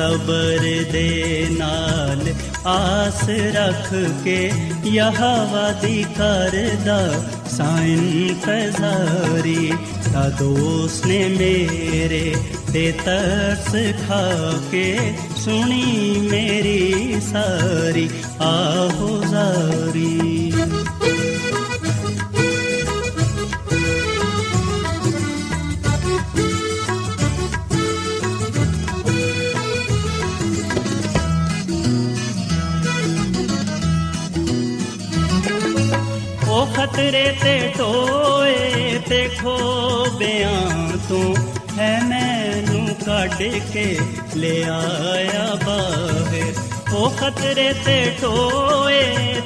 ਮੈਂ ਸਬਰ ਦੇ ਨਾਲ ਆਸ ਰੱਖ ਕੇ ਯਹਵਾ ਦੀ ਕਰਦਾ ਸਾਇਨ ਫਜ਼ਾਰੀ ਤਾ ਦੋਸਤ ਨੇ ਮੇਰੇ ਤੇ ਤਰਸ ਖਾ ਕੇ ਸੁਣੀ ਮੇਰੀ ਸਾਰੀ ਖਤਰੇ ਤੇ ਟੋਏ ਤੇ ਖੋਬਿਆਂ ਤੋਂ ਹੈ ਮੈਨੂੰ ਕੱਢ ਕੇ ਲਿਆਇਆ ਬਾਹਰ। ਉਹ ਖਤਰੇ ਤੇ ਟੋਏ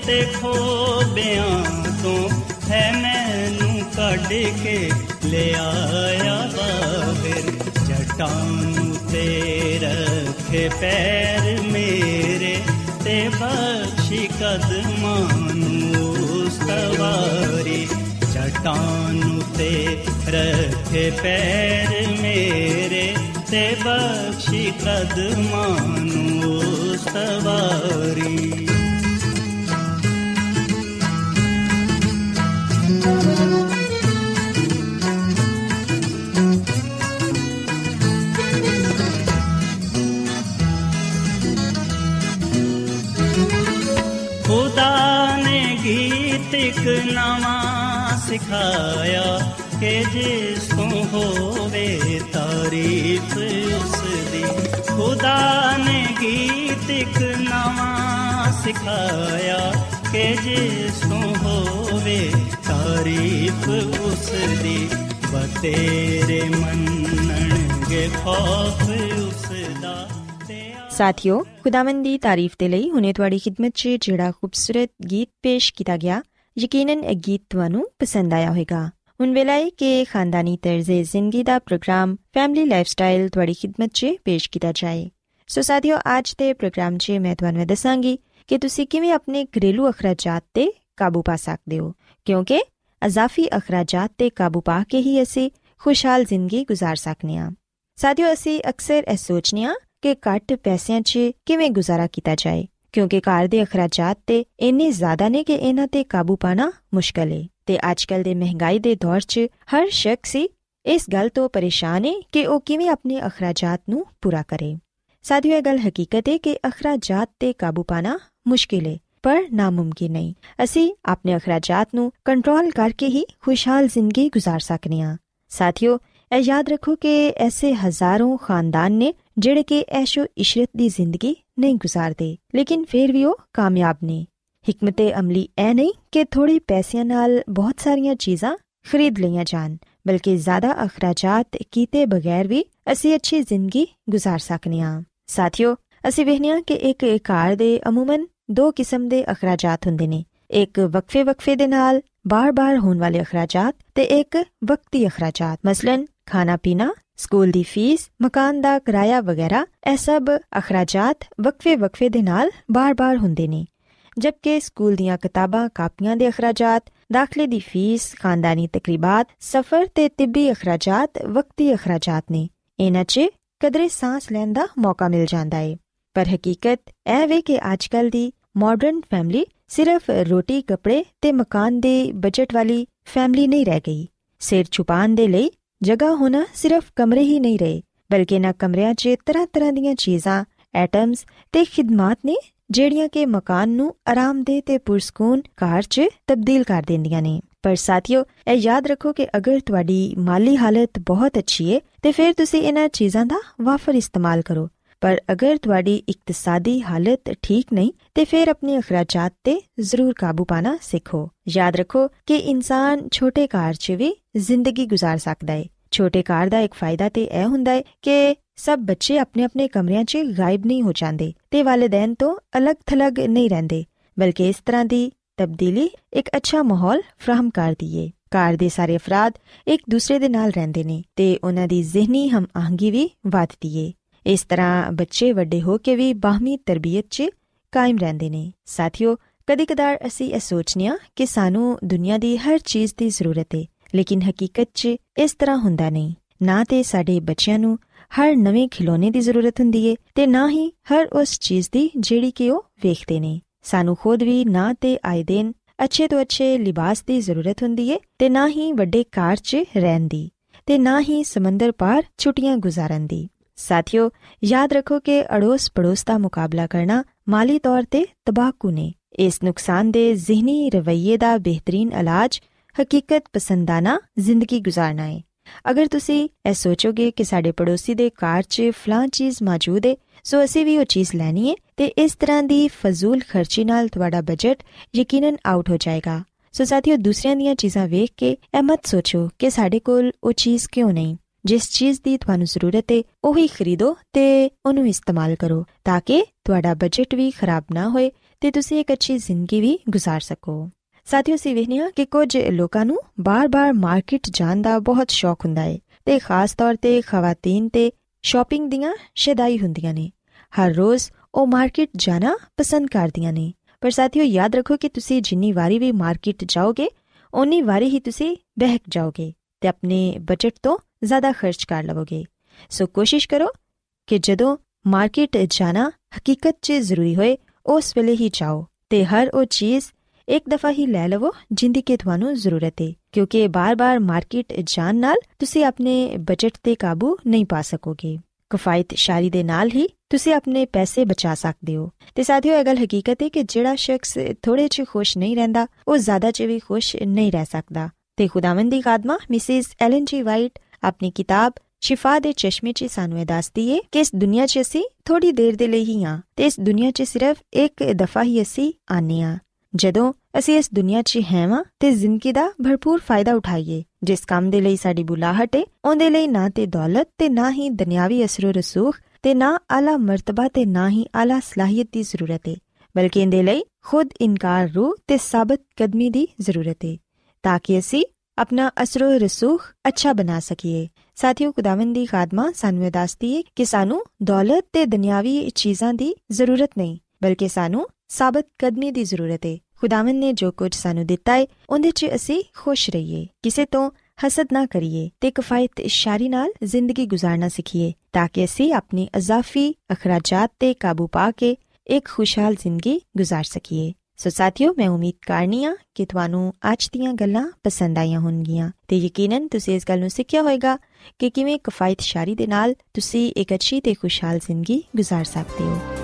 ਤੇ ਖੋਬਿਆਂ ਤੋਂ ਹੈ ਮੈਨੂੰ ਕੱਢ ਕੇ ਲਿਆਇਆ ਬਾਹਰ। ਜਟਾਂ ਤੇ ਰੱਖੇ ਪੈਰ ਮੇਰੇ ਤੇ ਬਖਸ਼ੀ ਕਦਮਾਂ ਸਵਾਰੀ ਚਟਾਨ ਤੇ ਰੱਖੇ ਪੈਰ ਮੇਰੇ ਤੇ ਬਖਸ਼ੀ ਕਦਮਾਂ ਨੂੰ ਸਵਾਰੀ ਇੱਕ ਨਵਾਂ ਸਿਖਾਇਆ ਕਿ ਜਿਸ ਤੋਂ ਹੋਵੇ ਤਾਰੀਫ ਉਸ ਦੀ ਖੁਦਾ ਨੇ ਗੀਤ ਇੱਕ ਨਵਾਂ ਸਿਖਾਇਆ ਕਿ ਜਿਸ ਤੋਂ ਹੋਵੇ ਤਾਰੀਫ ਉਸ ਦੀ ਬਤੇਰੇ ਮੰਨਣਗੇ ਖੌਫ ਉਸ ਦਾ ਸਾਥਿਓ, ਖੁਦਾਵੰਦ ਦੀ ਤਾਰੀਫ ਦੇ ਲਈ ਹੁਣੇ ਤੁਹਾਡੀ ਖidmat 'ਚ ਜਿਹੜਾ ਖੂਬਸੂਰਤ ਗੀਤ ਪੇਸ਼ ਕੀਤਾ ਗਿਆ ਯਕੀਨਨ ਇਹ ਗੀਤ ਤੁਹਾਨੂੰ ਪਸੰਦ ਆਇਆ ਹੋਵੇਗਾ ਹੁਣ ਵੇਲਾ ਹੈ ਕਿ ਖਾਨਦਾਨੀ ਤਰਜ਼ੇ ਜ਼ਿੰਦਗੀ ਦਾ ਪ੍ਰੋਗਰਾਮ ਫੈਮਿਲੀ ਲਾਈਫਸਟਾਈਲ ਤੁਹਾਡੀ ਖidmat 'ਚ ਪੇਸ਼ ਕੀਤਾ ਜਾਏ ਸੋ ਸਾਥਿਓ ਅੱਜ ਦੇ ਪ੍ਰੋਗਰਾਮ 'ਚ ਮੈਂ ਤੁਹਾਨੂੰ ਦੱਸਾਂਗੀ ਕਿ ਤੁਸੀਂ ਕਿਵੇਂ ਆਪਣੇ ਘਰੇਲੂ ਅਖਰਾਜਾਤ ਤੇ ਕਾਬੂ ਪਾ ਸਕਦੇ ਹੋ ਕਿਉਂਕਿ ਅਜ਼ਾਫੀ ਅਖਰਾਜਾਤ ਤੇ ਕਾਬੂ ਪਾ ਕੇ ਹੀ ਅਸੀਂ ਖੁਸ਼ਹਾਲ ਜ਼ਿੰਦਗੀ گزار ਸਕਨੇ ਆ ਸਾਥਿਓ ਅਸੀਂ ਅਕਸਰ ਇਹ ਸੋਚਨੇ ਆ ਕਿ ਘੱਟ ਪੈਸਿਆਂ 'ਚ ਕਿਵੇਂ ਗੁਜ਼ਾਰਾ ਕੀਤਾ ਜਾਏ ਕਿਉਂਕਿ ਘਰ ਦੇ ਅਖਰਾਜਾਤ ਤੇ ਇੰਨੇ ਜ਼ਿਆਦਾ ਨੇ ਕਿ ਇਹਨਾਂ ਤੇ ਕਾਬੂ ਪਾਣਾ ਮੁਸ਼ਕਲ ਹੈ ਤੇ ਅੱਜਕੱਲ ਦੇ ਮਹਿੰਗਾਈ ਦੇ ਦੌਰ 'ਚ ਹਰ ਸ਼ਖਸ ਇਸ ਗੱਲ ਤੋਂ ਪਰੇਸ਼ਾਨ ਹੈ ਕਿ ਉਹ ਕਿਵੇਂ ਆਪਣੇ ਅਖਰਾਜਾਤ ਨੂੰ ਪੂਰਾ ਕਰੇ ਸਾਥੀਓ ਇਹ ਗੱਲ ਹਕੀਕਤ ਹੈ ਕਿ ਅਖਰਾਜਾਤ ਤੇ ਕਾਬੂ ਪਾਣਾ ਮੁਸ਼ਕਿਲ ਹੈ ਪਰ ਨਾਮੁਮਕਿਨ ਨਹੀਂ ਅਸੀਂ ਆਪਣੇ ਅਖਰਾਜਾਤ ਨੂੰ ਕੰਟਰੋਲ ਕਰਕੇ ਹੀ ਖੁਸ਼ਹਾਲ ਜ਼ਿੰਦਗੀ گزار ਸਕਨੇ ਆ ਸਾਥੀਓ ਇਹ ਯਾਦ ਰੱਖੋ ਕਿ ਐਸੇ ਹਜ਼ਾਰਾਂ ਖਾਨਦਾਨ ਨੇ ਜਿਹੜੇ ਕਿ ਐਸ਼ੋ ਇਸ਼ਰਤ ਦੀ ਜ਼ਿੰਦਗੀ ਨਹੀਂ ਗੁਜ਼ਾਰਦੇ ਲੇਕਿਨ ਫਿਰ ਵੀ ਉਹ ਕਾਮਯਾਬ ਨੇ ਹਕਮਤੇ ਅਮਲੀ ਐ ਨਹੀਂ ਕਿ ਥੋੜੇ ਪੈਸਿਆਂ ਨਾਲ ਬਹੁਤ ਸਾਰੀਆਂ ਚੀਜ਼ਾਂ ਖਰੀਦ ਲਈਆਂ ਜਾਣ ਬਲਕਿ ਜ਼ਿਆਦਾ ਅਖਰਾਜਾਤ ਕੀਤੇ ਬਗੈਰ ਵੀ ਅਸੀਂ ਅੱਛੀ ਜ਼ਿੰਦਗੀ گزار ਸਕਨੇ ਆ ਸਾਥੀਓ ਅਸੀਂ ਵੇਖਿਆ ਕਿ ਇੱਕ ਕਾਰ ਦੇ ਅਮੂਮਨ ਦੋ ਕਿਸਮ ਦੇ ਅਖਰਾਜਾਤ ਹੁੰਦੇ ਨੇ ਇੱਕ ਵਕਫੇ ਵਕਫੇ ਦੇ ਨਾਲ ਬਾਰ-ਬਾਰ ਹੋਣ ਵਾਲੇ ਅਖਰਾਜਾਤ ਤੇ ਇੱਕ ਵਕਤੀ ਅਖਰਾਜਾਤ ਮਸਲਨ ਖਾਣਾ ਪੀਣਾ ਸਕੂਲ ਦੀ ਫੀਸ ਮਕਾਨ ਦਾ ਕਿਰਾਇਆ ਵਗੈਰਾ, ਇਹ ਸਭ ਅਖਰਾਜਾਤ ਵਕਫੇ ਵਕਫੇ ਦੇ ਨਾਲ ਬਾਰ-ਬਾਰ ਹੁੰਦੇ ਨੇ। ਜਦਕਿ ਸਕੂਲ ਦੀਆਂ ਕਿਤਾਬਾਂ, ਕਾਪੀਆਂ ਦੇ ਅਖਰਾਜਾਤ, ਦਾਖਲੇ ਦੀ ਫੀਸ ਖਾਨਦਾਨੀ ਤਕਰੀਬਾਤ, ਸਫ਼ਰ ਤੇ ਤਿੱਬੀ ਅਖਰਾਜਾਤ, ਵਕਤੀ ਅਖਰਾਜਾਤ ਨੇ। ਇਹਨਾਂ 'ਚ ਕਦਰੇ ਸਾਹ ਲੈਣ ਦਾ ਮੌਕਾ ਮਿਲ ਜਾਂਦਾ ਏ। ਪਰ ਹਕੀਕਤ ਇਹ ਵੇ ਕਿ ਅੱਜਕੱਲ ਦੀ ਮਾਡਰਨ ਫੈਮਿਲੀ ਸਿਰਫ ਰੋਟੀ, ਕੱਪੜੇ ਤੇ ਮਕਾਨ ਦੇ ਬਜਟ ਵਾਲੀ ਫੈਮਿਲੀ ਨਹੀਂ ਰਹਿ ਗਈ। ਸਿਰ ਛੁਪਾਉਣ ਦੇ ਲਈ ਜਗ੍ਹਾ ਹੋਣਾ ਸਿਰਫ ਕਮਰੇ ਹੀ ਨਹੀਂ ਰਹੇ ਬਲਕਿ ਨਾ ਕਮਰਿਆਂ 'ਚ ਤਰ੍ਹਾਂ-ਤਰ੍ਹਾਂ ਦੀਆਂ ਚੀਜ਼ਾਂ ਐਟਮਸ ਤੇ ਖਿਦਮਤ ਨੇ ਜਿਹੜੀਆਂ ਕਿ ਮਕਾਨ ਨੂੰ ਆਰਾਮਦੇਹ ਤੇ ਪੁਰਸਕੂਨ ਘਰ 'ਚ ਤਬਦੀਲ ਕਰ ਦਿੰਦੀਆਂ ਨੇ ਪਰ ਸਾਥੀਓ ਇਹ ਯਾਦ ਰੱਖੋ ਕਿ ਅਗਰ ਤੁਹਾਡੀ ਮਾਲੀ ਹਾਲਤ ਬਹੁਤ ਅੱਛੀ ਹੈ ਤੇ ਫਿਰ ਤੁਸੀਂ ਇਹਨਾਂ ਚੀਜ਼ਾਂ ਦਾ ਵਾਫਰ ਇਸਤੇਮਾਲ ਕਰੋ ਪਰ ਅਗਰ ਤੁਹਾਡੀ ਇਕਤਸਾਦੀ ਹਾਲਤ ਠੀਕ ਨਹੀਂ ਤੇ ਫਿਰ ਆਪਣੇ ਅਖਰਾਜਾਤ ਤੇ ਜ਼ਰੂਰ ਕਾਬੂ ਪਾਣਾ ਸਿੱਖੋ ਯਾਦ ਰੱਖੋ ਕਿ ਇਨਸਾਨ ਛੋਟੇ ਘਰ 'ਚ ਵੀ ਜ਼ਿੰਦਗੀ گزار ਸਕਦਾ ਹੈ ਛੋਟੇ ਘਰ ਦਾ ਇੱਕ ਫਾਇਦਾ ਤੇ ਇਹ ਹੁੰਦਾ ਹੈ ਕਿ ਸਭ ਬੱਚੇ ਆਪਣੇ ਆਪਣੇ ਕਮਰਿਆਂ 'ਚ ਗਾਇਬ ਨਹੀਂ ਹੋ ਜਾਂਦੇ ਤੇ ਵਾਲਿਦੈਨ ਤੋਂ ਅਲੱਗ-ਥਲੱਗ ਨਹੀਂ ਰਹਿੰਦੇ, ਬਲਕਿ ਇਸ ਤਰ੍ਹਾਂ ਦੀ ਤਬਦੀਲੀ ਇੱਕ ਅੱਛਾ ਮਾਹੌਲ ਫਰਾਹਮ ਕਰਦੀ ਏ। ਘਰ ਦੇ ਸਾਰੇ ਅਫਰਾਦ ਇੱਕ ਦੂਸਰੇ ਦੇ ਨਾਲ ਰਹਿੰਦੇ ਨੇ ਤੇ ਉਹਨਾਂ ਦੀ ਜ਼ਿਹਨੀ ਹਮ ਆਹੰਗੀ ਵੀ ਵਧਦੀ ਏ। ਇਸ ਤਰ੍ਹਾਂ ਬੱਚੇ ਵੱਡੇ ਹੋ ਕੇ ਵੀ ਬਾਹਮੀ ਤਰਬੀਅਤ 'ਚ ਕਾਇਮ ਰਹਿੰਦੇ ਨੇ। ਸਾਥੀਓ, ਕਦੀ-ਕਦਾਰ ਅਸੀਂ ਇਹ ਸੋਚਨੀਆ ਕਿ ਸਾਨੂੰ ਦੁਨੀਆ ਦੀ ਹਰ ਚੀਜ਼ ਦੀ ਜ਼ਰੂਰਤ ਏ। ਲੇਕਿਨ ਹਕੀਕਤ 'ਚ ਇਸ ਤਰ੍ਹਾਂ ਹੁੰਦਾ ਨਹੀਂ। ਨਾ ਤੇ ਸਾਡੇ ਬੱਚਿਆਂ ਨੂੰ ਹਰ ਨਵੇਂ ਖਿਡੌਣੇ ਦੀ ਜ਼ਰੂਰਤ ਹੁੰਦੀ ਏ ਤੇ ਨਾ ਹੀ ਹਰ ਉਸ ਚੀਜ਼ ਦੀ ਜਿਹੜੀ ਕਿ ਉਹ ਵੇਖਦੇ ਨੇ। ਸਾਨੂੰ ਖੁਦ ਵੀ ਨਾ ਤੇ ਆਏ ਦਿਨ ਅੱਛੇ ਤੋਂ ਅੱਛੇ ਲਿਬਾਸ ਦੀ ਜ਼ਰੂਰਤ ਹੁੰਦੀ ਏ ਤੇ ਨਾ ਹੀ ਵੱਡੇ ਕਾਰ 'ਚ ਰਹਿਣ ਦੀ ਤੇ ਨਾ ਹੀ ਸਮੁੰਦਰ ਪਾਰ ਛੁੱਟੀਆਂ ਗੁਜ਼ਾਰਨ ਦੀ। ਸਾਥੀਓ, ਯਾਦ ਰੱਖੋ ਕਿ ਅੜੋਸ ਪੜੋਸ ਦਾ ਮੁਕਾਬਲਾ ਕਰਨਾ ਮਾਲੀ ਤੌਰ ਤੇ ਤਬਾਹਕੂ ਨੇ। ਇਸ ਨੁਕਸਾਨ ਦੇ ਜ਼ਿਹਨੀ ਰਵਈਏ ਦਾ ਬਿਹਤਰੀਨ ਇਲਾਜ ਹਕੀਕਤ ਪਸੰਦਾਨਾ ਜ਼ਿੰਦਗੀ گزارਣਾ ਹੈ ਅਗਰ ਤੁਸੀਂ ਇਹ ਸੋਚੋਗੇ ਕਿ ਸਾਡੇ ਪੜੋਸੀ ਦੇ ਕਾਰ 'ਚ ਫਲਾਂ ਚੀਜ਼ ਮੌਜੂਦ ਹੈ ਸੋ ਅਸੀਂ ਵੀ ਉਹ ਚੀਜ਼ ਲੈਣੀ ਹੈ ਤੇ ਇਸ ਤਰ੍ਹਾਂ ਦੀ ਫਜ਼ੂਲ ਖਰਚੀ ਨਾਲ ਤੁਹਾਡਾ ਬਜਟ ਯਕੀਨਨ ਆਊਟ ਹੋ ਜਾਏਗਾ। ਸੋ ਸਾਥੀਓ, ਦੂਸਰਿਆਂ ਦੀਆਂ ਚੀਜ਼ਾਂ ਵੇਖ ਕੇ ਇਹ ਮਤ ਸੋਚੋ ਕਿ ਸਾਡੇ ਕੋਲ ਉਹ ਚੀਜ਼ ਕਿਉਂ ਨਹੀਂ। ਜਿਸ ਚੀਜ਼ ਦੀ ਤੁਹਾਨੂੰ ਜ਼ਰੂਰਤ ਹੈ ਉਹੀ ਖਰੀਦੋ ਤੇ ਉਹਨੂੰ ਇਸਤੇਮਾਲ ਕਰੋ ਤਾਂ ਕਿ ਤੁਹਾਡਾ ਬਜਟ ਵੀ ਖਰਾਬ ਨਾ ਹੋਏ ਤੇ ਤੁਸੀਂ ਇੱਕ ਅੱਛੀ ਜ਼ਿੰਦਗੀ ਵੀ گزار ਸਕੋ। ਸਾਥੀਓ ਸੀ ਵੇਖਨੀਆ ਕਿ ਕੁਝ ਲੋਕਾਂ ਨੂੰ ਬਾਰ-ਬਾਰ ਮਾਰਕੀਟ ਜਾਣ ਦਾ ਬਹੁਤ ਸ਼ੌਕ ਹੁੰਦਾ ਹੈ ਤੇ ਖਾਸ ਤੌਰ ਤੇ ਖਵਾਤੀਨ ਤੇ ਸ਼ਾਪਿੰਗ ਦੀਆਂ ਸ਼ੈਦਾਈ ਹੁੰਦੀਆਂ ਨੇ। ਹਰ ਰੋਜ਼ ਉਹ ਮਾਰਕੀਟ ਜਾਣਾ ਪਸੰਦ ਕਰਦੀਆਂ ਨੇ। ਪਰ ਸਾਥੀਓ ਯਾਦ ਰੱਖੋ ਕਿ ਤੁਸੀਂ ਜਿੰਨੀ ਵਾਰੀ ਵੀ ਮਾਰਕੀਟ ਜਾਓਗੇ, ਓਨੀ ਵਾਰੀ ਹੀ ਤੁਸੀਂ ਬਹਿਕ ਜਾਓਗੇ ਤੇ ਆਪਣੇ ਬਜਟ ਤੋਂ ਜ਼ਿਆਦਾ ਖਰਚ ਕਰ ਲਵੋਗੇ। ਸੋ ਕੋਸ਼ਿਸ਼ ਕਰੋ ਕਿ ਜਦੋਂ ਮਾਰਕੀਟ ਜਾਣਾ ਹਕੀਕਤ 'ਚ ਜ਼ਰੂਰੀ ਹੋਏ, ਉਸ ਵੇਲੇ ਹੀ ਜਾਓ ਤੇ ਹਰ ਉਹ ਚੀਜ਼ ਇੱਕ ਦਫਾ ਹੀ ਲੈ ਲਵੋ ਜਿੰਦੀ ਕਿ ਤੁਹਾਨੂੰ ਜ਼ਰੂਰਤ ਹੈ ਕਿਉਂਕਿ ਬਾਰ-ਬਾਰ ਮਾਰਕੀਟ ਜਾਣ ਨਾਲ ਤੁਸੀਂ ਆਪਣੇ ਬਜਟ ਤੇ ਕਾਬੂ ਨਹੀਂ ਪਾ ਸਕੋਗੇ ਕਫਾਇਤ ਸ਼ਾਰੀ ਦੇ ਨਾਲ ਹੀ ਤੁਸੀਂ ਆਪਣੇ ਪੈਸੇ ਬਚਾ ਸਕਦੇ ਹੋ ਤੇ ਸਾਥੀਓ ਇਹ ਗੱਲ ਹਕੀਕਤ ਹੈ ਕਿ ਜਿਹੜਾ ਸ਼ਖਸ ਥੋੜੇ 'ਚ ਖੁਸ਼ ਨਹੀਂ ਰਹਿੰਦਾ ਉਹ ਜ਼ਿਆਦਾ 'ਚ ਵੀ ਖੁਸ਼ ਨਹੀਂ ਰਹਿ ਸਕਦਾ ਤੇ ਖੁਦਾਵੰਦ ਦੀ ਖਾਦਮਾ ਮਿਸਿਸ ਐਲਨ ਜੀ ਵਾਈਟ ਆਪਣੀ ਕਿਤਾਬ ਸ਼ਿਫਾ ਦੇ ਚਸ਼ਮੇ 'ਚ ਸਾਨੂੰ ਇਹ ਦੱਸਦੀ ਏ ਕਿ ਇਸ ਦੁਨੀਆ 'ਚ ਅਸੀਂ ਥੋੜੀ ਦੇਰ ਦੇ ਲਈ ਹੀ ਆ ਤੇ ਇਸ ਦੁਨੀਆ 'ਚ ਸਿਰਫ ਇੱਕ ਦਫਾ ਹੀ ਅਸੀਂ ਆਨੇ ਆ ਜਦੋਂ ਅਸੀਂ ਇਸ ਦੁਨੀਆ 'ਚ ਹੈਵਾਂ ਤੇ ਜ਼ਿੰਦਗੀ ਦਾ ਭਰਪੂਰ ਫਾਇਦਾ ਉਠਾਈਏ, ਜਿਸ ਕੰਮ ਦੇ ਲਈ ਸਾਡੀ ਬੁਲਾਹਟ ਏ, ਉਹਦੇ ਲਈ ਨਾ ਤੇ ਦੌਲਤ ਤੇ ਨਾ ਹੀ ਦੁਨਿਆਵੀ ਅਸਰ ਰਸੂਖ ਤੇ ਨਾ ਆਲਾ ਮਰਤਬਾ ਤੇ ਨਾ ਹੀ ਆਲਾ ਸਲਾਹੀਅਤ ਦੀ ਜ਼ਰੂਰਤ ਏ, ਬਲਕਿ ਇਹਦੇ ਲਈ ਖੁਦ ਇਨਕਾਰ ਰੂ ਤੇ ਸਾਬਤ ਕਦਮੀ ਦੀ ਜ਼ਰੂਰਤ ਏ, ਤਾਂ ਕਿ ਅਸੀਂ ਆਪਣਾ ਅਸਰੋ ਰਸੂਖ ਅੱਛਾ ਬਣਾ ਸਕੀਏ। ਸਾਥੀਓ, ਖੁਦਾਵੰਦ ਦੀ ਖਾਦਮਾ ਸਾਨੂੰ ਦੱਸਦੀ ਏ ਕਿ ਸਾਨੂੰ ਦੌਲਤ ਤੇ ਦੁਨਿਆਵੀ ਚੀਜ਼ਾਂ ਦੀ ਜ਼ਰੂਰਤ ਨਹੀਂ, ਬਲਕਿ ਸਾਨੂੰ ਸਾਬਤ ਕਦਮੀ ਦੀ ਜ਼ਰੂਰਤ ਹੈ ਖੁਦਾਵੰਦ ਨੇ ਜੋ ਕੁਝ ਸਾਨੂੰ ਦਿੱਤਾ ਹੈ ਉਹਦੇ 'ਚ ਅਸੀਂ ਖੁਸ਼ ਰਹੀਏ। ਕਿਸੇ ਤੋਂ ਹਸਦ ਨਾ ਕਰੀਏ ਤੇ ਕਿਫਾਇਤ ਇਸ਼ਾਰੀ ਨਾਲ ਜ਼ਿੰਦਗੀ گزارਣਾ ਸਿੱਖੀਏ, ਤਾਂ ਕਿ ਅਸੀਂ ਆਪਣੇ ਅਜ਼ਾਫੀ, ਅਖਰਾਜਾਤ ਤੇ ਕਾਬੂ ਪਾ ਕੇ ਇੱਕ ਖੁਸ਼ਹਾਲ ਜ਼ਿੰਦਗੀ گزار ਸਕੀਏ। ਸੋ ਸਾਥੀਓ, ਮੈਂ ਉਮੀਦ ਕਰਨੀਆ ਕਿ ਤੁਹਾਨੂੰ ਅੱਜ ਦੀਆਂ ਗੱਲਾਂ ਪਸੰਦ ਆਈਆਂ ਹੋਣਗੀਆਂ ਤੇ ਯਕੀਨਨ ਤੁਸੀਂ ਇਸ ਗੱਲ ਨੂੰ ਸਿੱਖਿਆ ਹੋਵੇਗਾ ਕਿ ਕਿਵੇਂ ਕਿਫਾਇਤ ਸ਼ਾਰੀ ਦੇ ਨਾਲ ਤੁਸੀਂ ਇੱਕ ਅੱਛੀ ਤੇ ਖੁਸ਼ਹਾਲ ਜ਼ਿੰਦਗੀ گزار ਸਕਦੇ ਹੋ।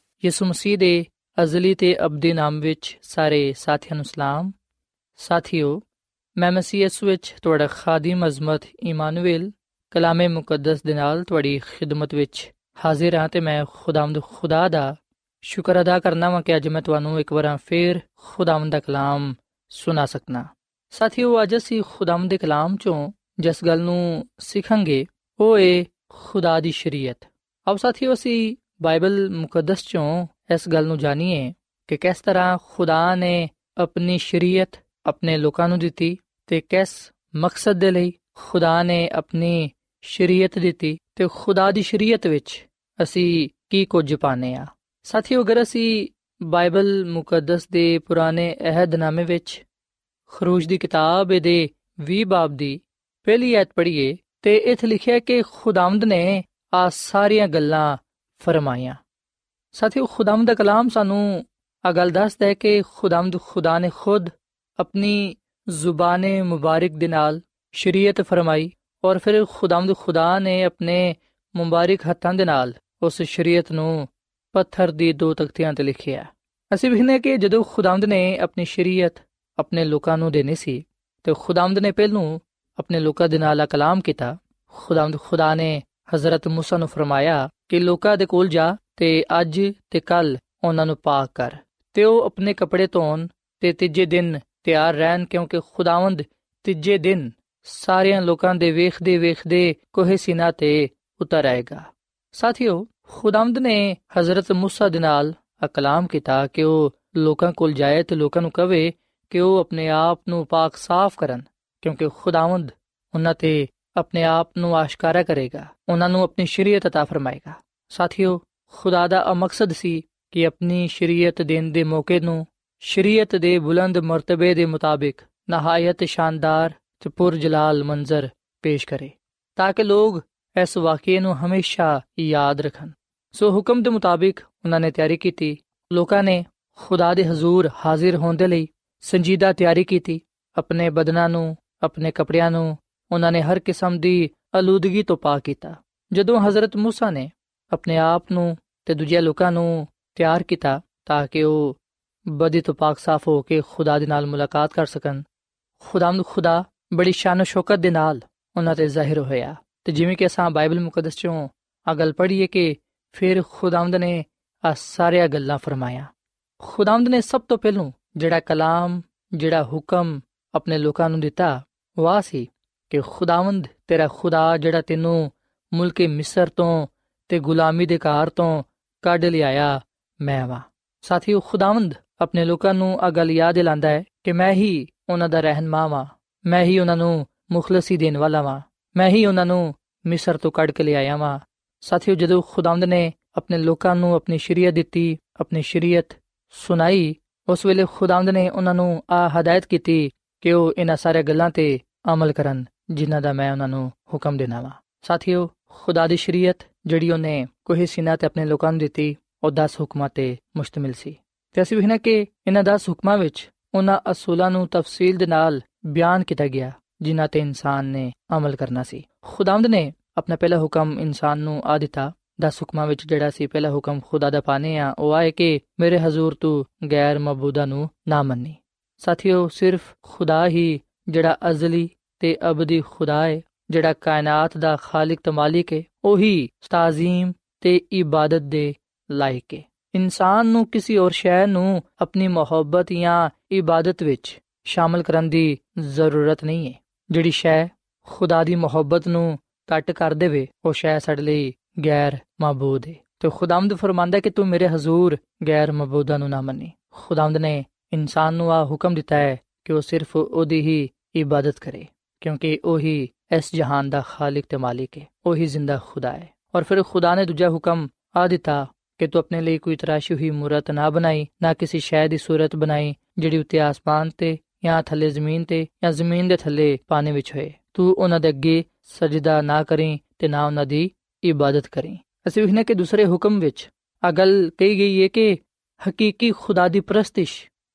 ਯਿਸੂ ਮਸੀਹ ਦੇ ਅਜ਼ਲੀ ਤੇ ਅਬਦੀ ਨਾਮ ਵਿੱਚ ਸਾਰੇ ਸਾਥੀਆਂ ਨੂੰ ਸਲਾਮ। ਸਾਥੀਓ, ਮੈਂ ਮਸੀਹ ਯਿਸੂ ਵਿੱਚ ਤੁਹਾਡਾ ਖਾਦੀਮ ਅਜ਼ਮਤ ਇਮਾਨੁਅਲ ਕਲਾਮੇ ਮੁਕੱਦਸ ਦੇ ਨਾਲ ਤੁਹਾਡੀ ਖਿਦਮਤ ਵਿੱਚ ਹਾਜ਼ਰ ਹਾਂ ਤੇ ਮੈਂ ਖੁਦਾਵੰਦ ਖੁਦਾ ਦਾ ਸ਼ੁਕਰ ਅਦਾ ਕਰਨਾ ਵਾਂ ਕਿ ਅੱਜ ਮੈਂ ਤੁਹਾਨੂੰ ਇੱਕ ਵਾਰ ਫੇਰ ਖੁਦਾਵੰਦ ਦਾ ਕਲਾਮ ਸੁਣਾ ਸਕਣਾ ਸਾਥੀਓ, ਅੱਜ ਅਸੀਂ ਖੁਦਾਵੰਦ ਦੇ ਕਲਾਮ ਚੋਂ ਜਿਸ ਗੱਲ ਨੂੰ ਸਿੱਖਾਂਗੇ, ਉਹ ਏ ਖੁਦਾ ਦੀ ਸ਼ਰੀਅਤ। ਆਓ ਸਾਥੀਓ, ਅਸੀਂ ਬਾਈਬਲ ਮੁਕੱਦਸ ਚੋਂ ਇਸ ਗੱਲ ਨੂੰ ਜਾਣੀਏ ਕਿ ਕਿਸ ਤਰ੍ਹਾਂ ਖੁਦਾ ਨੇ ਆਪਣੀ ਸ਼ਰੀਅਤ ਆਪਣੇ ਲੋਕਾਂ ਨੂੰ ਦਿੱਤੀ ਤੇ ਕਿਸ ਮਕਸਦ ਦੇ ਲਈ ਖੁਦਾ ਨੇ ਆਪਣੀ ਸ਼ਰੀਅਤ ਦਿੱਤੀ ਤੇ ਖੁਦਾ ਦੀ ਸ਼ਰੀਅਤ ਵਿੱਚ ਅਸੀਂ ਕੀ ਕੁਝ ਪਾਣੇ ਆ ਸਾਥੀਓ, ਅਗਰ ਅਸੀਂ ਬਾਈਬਲ ਮੁਕੱਦਸ ਦੇ ਪੁਰਾਣੇ ਅਹਿਦਨਾਮੇ ਵਿੱਚ ਖਰੂਜ ਦੀ ਕਿਤਾਬ ਦੇ 20 ਬਾਬ ਦੀ ਪਹਿਲੀ ਐਤ ਪੜ੍ਹੀਏ ਤੇ ਇੱਥੇ ਲਿਖਿਆ ਕਿ ਖੁਦਾਵੰਦ ਨੇ ਆ ਸਾਰੀਆਂ ਗੱਲਾਂ ਫਰਮਾਈਆਂ ਸਾਥੀਓ ਖੁਦਾਵੰਦ ਦਾ ਕਲਾਮ ਸਾਨੂੰ ਆ ਗੱਲ ਦੱਸਦਾ ਹੈ ਕਿ ਖੁਦਾਵੰਦ ਖੁਦਾ ਨੇ ਖੁਦ ਆਪਣੀ ਜ਼ੁਬਾਨੇ ਮੁਬਾਰਕ ਦੇ ਨਾਲ ਸ਼ਰੀਅਤ ਫਰਮਾਈ ਔਰ ਫਿਰ ਖੁਦਾਵੰਦ ਖੁਦਾ ਨੇ ਆਪਣੇ ਮੁਬਾਰਕ ਹੱਥਾਂ ਦੇ ਨਾਲ ਉਸ ਸ਼ਰੀਅਤ ਨੂੰ ਪੱਥਰ ਦੀ ਦੋ ਤਖਤੀਆਂ ਤੇ ਲਿਖਿਆ ਅਸੀਂ ਵਿਖਨੇ ਕਿ ਜਦੋਂ ਖੁਦਾਵੰਦ ਨੇ ਆਪਣੀ ਸ਼ਰੀਅਤ ਆਪਣੇ ਲੋਕਾਂ ਨੂੰ ਦੇਣੀ ਸੀ ਤੇ ਖੁਦਾਵੰਦ ਨੇ ਪਹਿਲੋਂ ਆਪਣੇ ਲੋਕਾਂ ਦੇ ਨਾਲ ਕਲਾਮ ਕੀਤਾ ਖੁਦਾਵੰਦ ਖੁਦਾ ਨੇ ਹਜ਼ਰਤ موسی ਨੂੰ ਫਰਮਾਇਆ ਕਿ ਲੋਕਾਂ ਦੇ ਕੋਲ ਜਾ ਤੇ ਅੱਜ ਤੇ ਕੱਲ ਉਹਨਾਂ ਨੂੰ ਪਾਕ ਕਰ ਤੇ ਉਹ ਆਪਣੇ ਕੱਪੜੇ ਧੋਣ ਤੇ ਤੀਜੇ ਦਿਨ ਤਿਆਰ ਰਹਿਣ ਕਿਉਂਕਿ ਖੁਦਾਵੰਦ ਤੀਜੇ ਦਿਨ ਸਾਰਿਆਂ ਲੋਕਾਂ ਦੇ ਵੇਖਦੇ ਵੇਖਦੇ ਕੋਹੇ ਸੀਨਾ ਤੇ ਉਤਰ ਆਏਗਾ ਸਾਥੀਓ ਖੁਦਾਵੰਦ ਨੇ ਹਜ਼ਰਤ موسی ਦੇ ਨਾਲ ਕਲਾਮ ਕੀਤਾ ਕਿ ਉਹ ਲੋਕਾਂ ਕੋਲ ਜਾਏ ਤੇ ਲੋਕਾਂ ਨੂੰ ਕਵੇ ਕਿ ਉਹ ਆਪਣੇ ਆਪ ਨੂੰ ਪਾਕ ਸਾਫ਼ ਕਰਨ ਕਿਉਂਕਿ ਖੁਦਾਵੰਦ ਉਹਨਾਂ ਤੇ ਆਪਣੇ ਆਪ ਨੂੰ ਆਸ਼ਕਾਰਾ ਕਰੇਗਾ ਉਹਨਾਂ ਨੂੰ ਆਪਣੀ ਸ਼ਰੀਅਤ عطا ਫਰਮਾਏਗਾ ਸਾਥੀਓ ਖੁਦਾ ਦਾ ਆ ਮਕਸਦ ਸੀ ਕਿ ਆਪਣੀ ਸ਼ਰੀਅਤ ਦੇਣ ਦੇ ਮੌਕੇ ਨੂੰ ਸ਼ਰੀਅਤ ਦੇ ਬੁਲੰਦ ਮਰਤਬੇ ਦੇ ਮੁਤਾਬਿਕ ਨਹਾਇਤ ਸ਼ਾਨਦਾਰ ਤੇ ਪੁਰਜਲਾਲ ਮੰਜ਼ਰ ਪੇਸ਼ ਕਰੇ ਤਾਂ ਕਿ ਲੋਕ ਇਸ ਵਾਕਿਏ ਨੂੰ ਹਮੇਸ਼ਾ ਯਾਦ ਰੱਖਣ ਸੋ ਹੁਕਮ ਦੇ ਮੁਤਾਬਿਕ ਉਹਨਾਂ ਨੇ ਤਿਆਰੀ ਕੀਤੀ ਲੋਕਾਂ ਨੇ ਖੁਦਾ ਦੇ ਹਜ਼ੂਰ ਹਾਜ਼ਰ ਹੋਣ ਦੇ ਲਈ ਸੰਜੀਦਾ ਤਿਆਰੀ ਕੀਤੀ ਆਪਣੇ ਬਦਨਾਂ ਨੂੰ ਆਪਣੇ ਕੱਪੜਿਆਂ ਨੂੰ ਉਹਨਾਂ ਨੇ ਹਰ ਕਿਸਮ ਦੀ ਅਲੂਦਗੀ ਤੋਂ ਪਾਕ ਕੀਤਾ ਜਦੋਂ ਹਜ਼ਰਤ موسی ਨੇ ਆਪਣੇ ਆਪ ਨੂੰ ਤੇ ਦੂਜੇ ਲੋਕਾਂ ਨੂੰ ਤਿਆਰ ਕੀਤਾ ਤਾਂ ਕਿ ਉਹ ਬਦੀ ਤੋਂ ਪਾਕ ਸਾਫ਼ ਹੋ ਕੇ ਖੁਦਾ ਦੇ ਨਾਲ ਮੁਲਾਕਾਤ ਕਰ ਸਕਣ ਖੁਦਾਮਦ ਖੁਦਾ ਬੜੀ ਸ਼ਾਨ ਸ਼ੌਕਤ ਦੇ ਨਾਲ ਉਹਨਾਂ ਤੇ ਜ਼ਾਹਿਰ ਹੋਇਆ ਤੇ ਜਿਵੇਂ ਕਿ ਅਸਾਂ ਬਾਈਬਲ ਮੁਕੱਦਸ ਚੋਂ ਆ ਗੱਲ ਪੜ੍ਹੀਏ ਕਿ ਫਿਰ ਖੁਦਾਮਦ ਨੇ ਆ ਸਾਰੀਆਂ ਗੱਲਾਂ ਫਰਮਾਇਆ ਖੁਦਾਮਦ ਨੇ ਸਭ ਤੋਂ ਪਹਿਲਾਂ ਜਿਹੜਾ ਕਲਾਮ ਜਿਹੜਾ ਹੁਕਮ ਆਪਣੇ ਲੋਕਾਂ ਨੂੰ ਦਿੱਤਾ ਉਹ ਸੀ ਕਿ ਖੁਦਾਵੰਦ ਤੇਰਾ ਖੁਦਾ ਜਿਹੜਾ ਤੈਨੂੰ ਮੁਲਕੇ ਮਿਸਰ ਤੋਂ ਤੇ ਗੁਲਾਮੀ ਦੇ ਘਰ ਤੋਂ ਕੱਢ ਲਿਆਇਆ, ਮੈਂ ਵਾ। ਸਾਥੀਓ, ਖੁਦਾਵੰਦ ਆਪਣੇ ਲੋਕਾਂ ਨੂੰ ਆ ਗੱਲ ਯਾਦ ਦਿਲਾਉਂਦਾ ਹੈ ਕਿ ਮੈਂ ਹੀ ਉਹਨਾਂ ਦਾ ਰਹਿਨਮਾ ਵਾਂ। ਮੈਂ ਹੀ ਉਹਨਾਂ ਨੂੰ ਮੁਖਲਸੀ ਦੇਣ ਵਾਲਾ ਵਾਂ। ਮੈਂ ਹੀ ਉਹਨਾਂ ਨੂੰ ਮਿਸਰ ਤੋਂ ਕੱਢ ਕੇ ਲਿਆਇਆ ਵਾਂ। ਸਾਥੀਓ, ਜਦੋਂ ਖੁਦਾਵੰਦ ਨੇ ਆਪਣੇ ਲੋਕਾਂ ਨੂੰ ਆਪਣੀ ਸ਼ਰੀਅਤ ਦਿੱਤੀ, ਆਪਣੀ ਸ਼ਰੀਅਤ ਸੁਣਾਈ, ਉਸ ਵੇਲੇ ਖੁਦਾਵੰਦ ਨੇ ਉਹਨਾਂ ਨੂੰ ਆ ਹਦਾਇਤ ਕੀਤੀ ਕਿ ਉਹ ਇਹਨਾਂ ਸਾਰੇ ਗੱਲਾਂ ਤੇ ਅਮਲ ਕਰਨ। ਜਿਨ੍ਹਾਂ ਦਾ ਮੈਂ ਉਹਨਾਂ ਨੂੰ ਹੁਕਮ ਦੇਣਾ ਵਾ। ਸਾਥੀਓ, ਖੁਦਾ ਦੀ ਸ਼ਰੀਅਤ, ਜਿਹੜੀ ਉਹਨੇ ਕੋਹੇ ਸਿਨਾ ਤੇ ਆਪਣੇ ਲੋਕਾਂ ਨੂੰ ਦਿੱਤੀ, ਉਹ 10 ਹੁਕਮਾਂ ਤੇ ਮੁਸ਼ਤਮਿਲ ਸੀ। ਤੇ ਅਸੀਂ ਵੇਖਣਾ ਕਿ ਇਹਨਾਂ 10 ਹੁਕਮਾਂ ਵਿੱਚ ਉਹਨਾਂ ਅਸੂਲਾਂ ਨੂੰ ਤਫਸੀਲ ਦੇ ਨਾਲ ਬਿਆਨ ਕੀਤਾ ਗਿਆ, ਜਿਨ੍ਹਾਂ ਤੇ ਇਨਸਾਨ ਨੇ ਅਮਲ ਕਰਨਾ ਸੀ। ਖੁਦਾਵੰਦ ਨੇ ਆਪਣਾ ਪਹਿਲਾ ਹੁਕਮ ਇਨਸਾਨ ਨੂੰ ਆ ਦਿੱਤਾ। 10 ਹੁਕਮਾਂ ਵਿੱਚ ਜਿਹੜਾ ਸੀ ਪਹਿਲਾ ਹੁਕਮ ਖੁਦਾ ਦਾ ਪਾਣੇ ਆ, ਉਹ ਆਏ ਕਿ ਮੇਰੇ ਹਜ਼ੂਰ ਤੂੰ ਗੈਰ ਮਬੂਦਾ ਨੂੰ ਨਾ ਮੰਨੀ। ਸਾਥੀਓ, ਸਿਰਫ ਖੁਦਾ ਹੀ ਜਿਹੜਾ ਅਜ਼ਲੀ ਤੇ ਅਬਦੀ ਖੁਦਾ ਹੈ ਜਿਹੜਾ ਕਾਇਨਾਤ ਦਾ ਖਾਲਕ ਤੇ ਮਾਲਿਕ ਹੈ ਉਹੀ ਤਾਜ਼ੀਮ ਤੇ ਇਬਾਦਤ ਦੇ ਲਾਇਕ ਹੈ ਇਨਸਾਨ ਨੂੰ ਕਿਸੇ ਹੋਰ ਸ਼ੈ ਨੂੰ ਆਪਣੀ ਮੁਹੱਬਤ ਜਾਂ ਇਬਾਦਤ ਵਿੱਚ ਸ਼ਾਮਲ ਕਰਨ ਦੀ ਜ਼ਰੂਰਤ ਨਹੀਂ ਹੈ ਜਿਹੜੀ ਸ਼ੈ ਖੁਦਾ ਦੀ ਮੁਹੱਬਤ ਨੂੰ ਕੱਟ ਕਰ ਦੇਵੇ, ਉਹ ਸ਼ੈ ਸਾਡੇ ਲਈ ਗੈਰ ਮਾਬੂਦ ਹੈ ਤੇ ਖੁਦਾਵੰਦ ਫਰਮਾਂਦਾ ਕਿ ਤੂੰ ਮੇਰੇ ਹਜ਼ੂਰ ਗੈਰ ਮਾਬੂਦਾਂ ਨੂੰ ਨਾ ਮੰਨੀ। ਖੁਦਾਵੰਦ ਨੇ ਇਨਸਾਨ ਨੂੰ ਆ ਹੁਕਮ ਦਿੱਤਾ ਹੈ ਕਿ ਉਹ ਸਿਰਫ ਉਹਦੀ ਹੀ ਇਬਾਦਤ ਕਰੇ। ਕਿਉਂਕਿ ਉਹ ਹੀ ਇਸ ਜਹਾਨ ਦਾ ਖਾਲਕ ਤੇ ਮਾਲਿਕ ਹੈ ਉਹ ਹੀ ਜ਼ਿੰਦਾ ਖੁਦਾ ਹੈ ਔਰ ਫਿਰ ਖੁਦਾ ਨੇ ਦੂਜਾ ਹੁਕਮ ਆ ਦਿੱਤਾ ਕਿ ਤੂੰ ਆਪਣੇ ਲਈ ਕੋਈ ਤਰਾਸ਼ੀ ਹੋਈ ਮੂਰਤ ਨਾ ਬਣਾਈ ਨਾ ਕਿਸੇ ਸ਼ੈ ਦੀ ਸੂਰਤ ਬਣਾਈ ਜਿਹੜੀ ਉੱਤੇ ਆਸਮਾਨ ਤੇ ਜਾਂ ਥੱਲੇ ਜ਼ਮੀਨ ਤੇ ਜਾਂ ਜ਼ਮੀਨ ਦੇ ਥੱਲੇ ਪਾਣੀ ਵਿੱਚ ਹੋਏ ਤੂੰ ਉਹਨਾਂ ਦੇ ਅੱਗੇ ਸਜਦਾ ਨਾ ਕਰੀਂ ਤੇ ਨਾ ਉਹਨਾਂ ਦੀ ਇਬਾਦਤ ਕਰੀਂ ਅਸੀਂ ਵੇਖਨੇ ਕਿ ਦੂਸਰੇ ਹੁਕਮ ਵਿੱਚ ਆ ਗੱਲ ਕਹੀ ਗਈ ਹੈ ਕਿ ਹਕੀਕੀ ਖੁਦਾ ਦੀ ਪ੍ਰਸਤਿਸ਼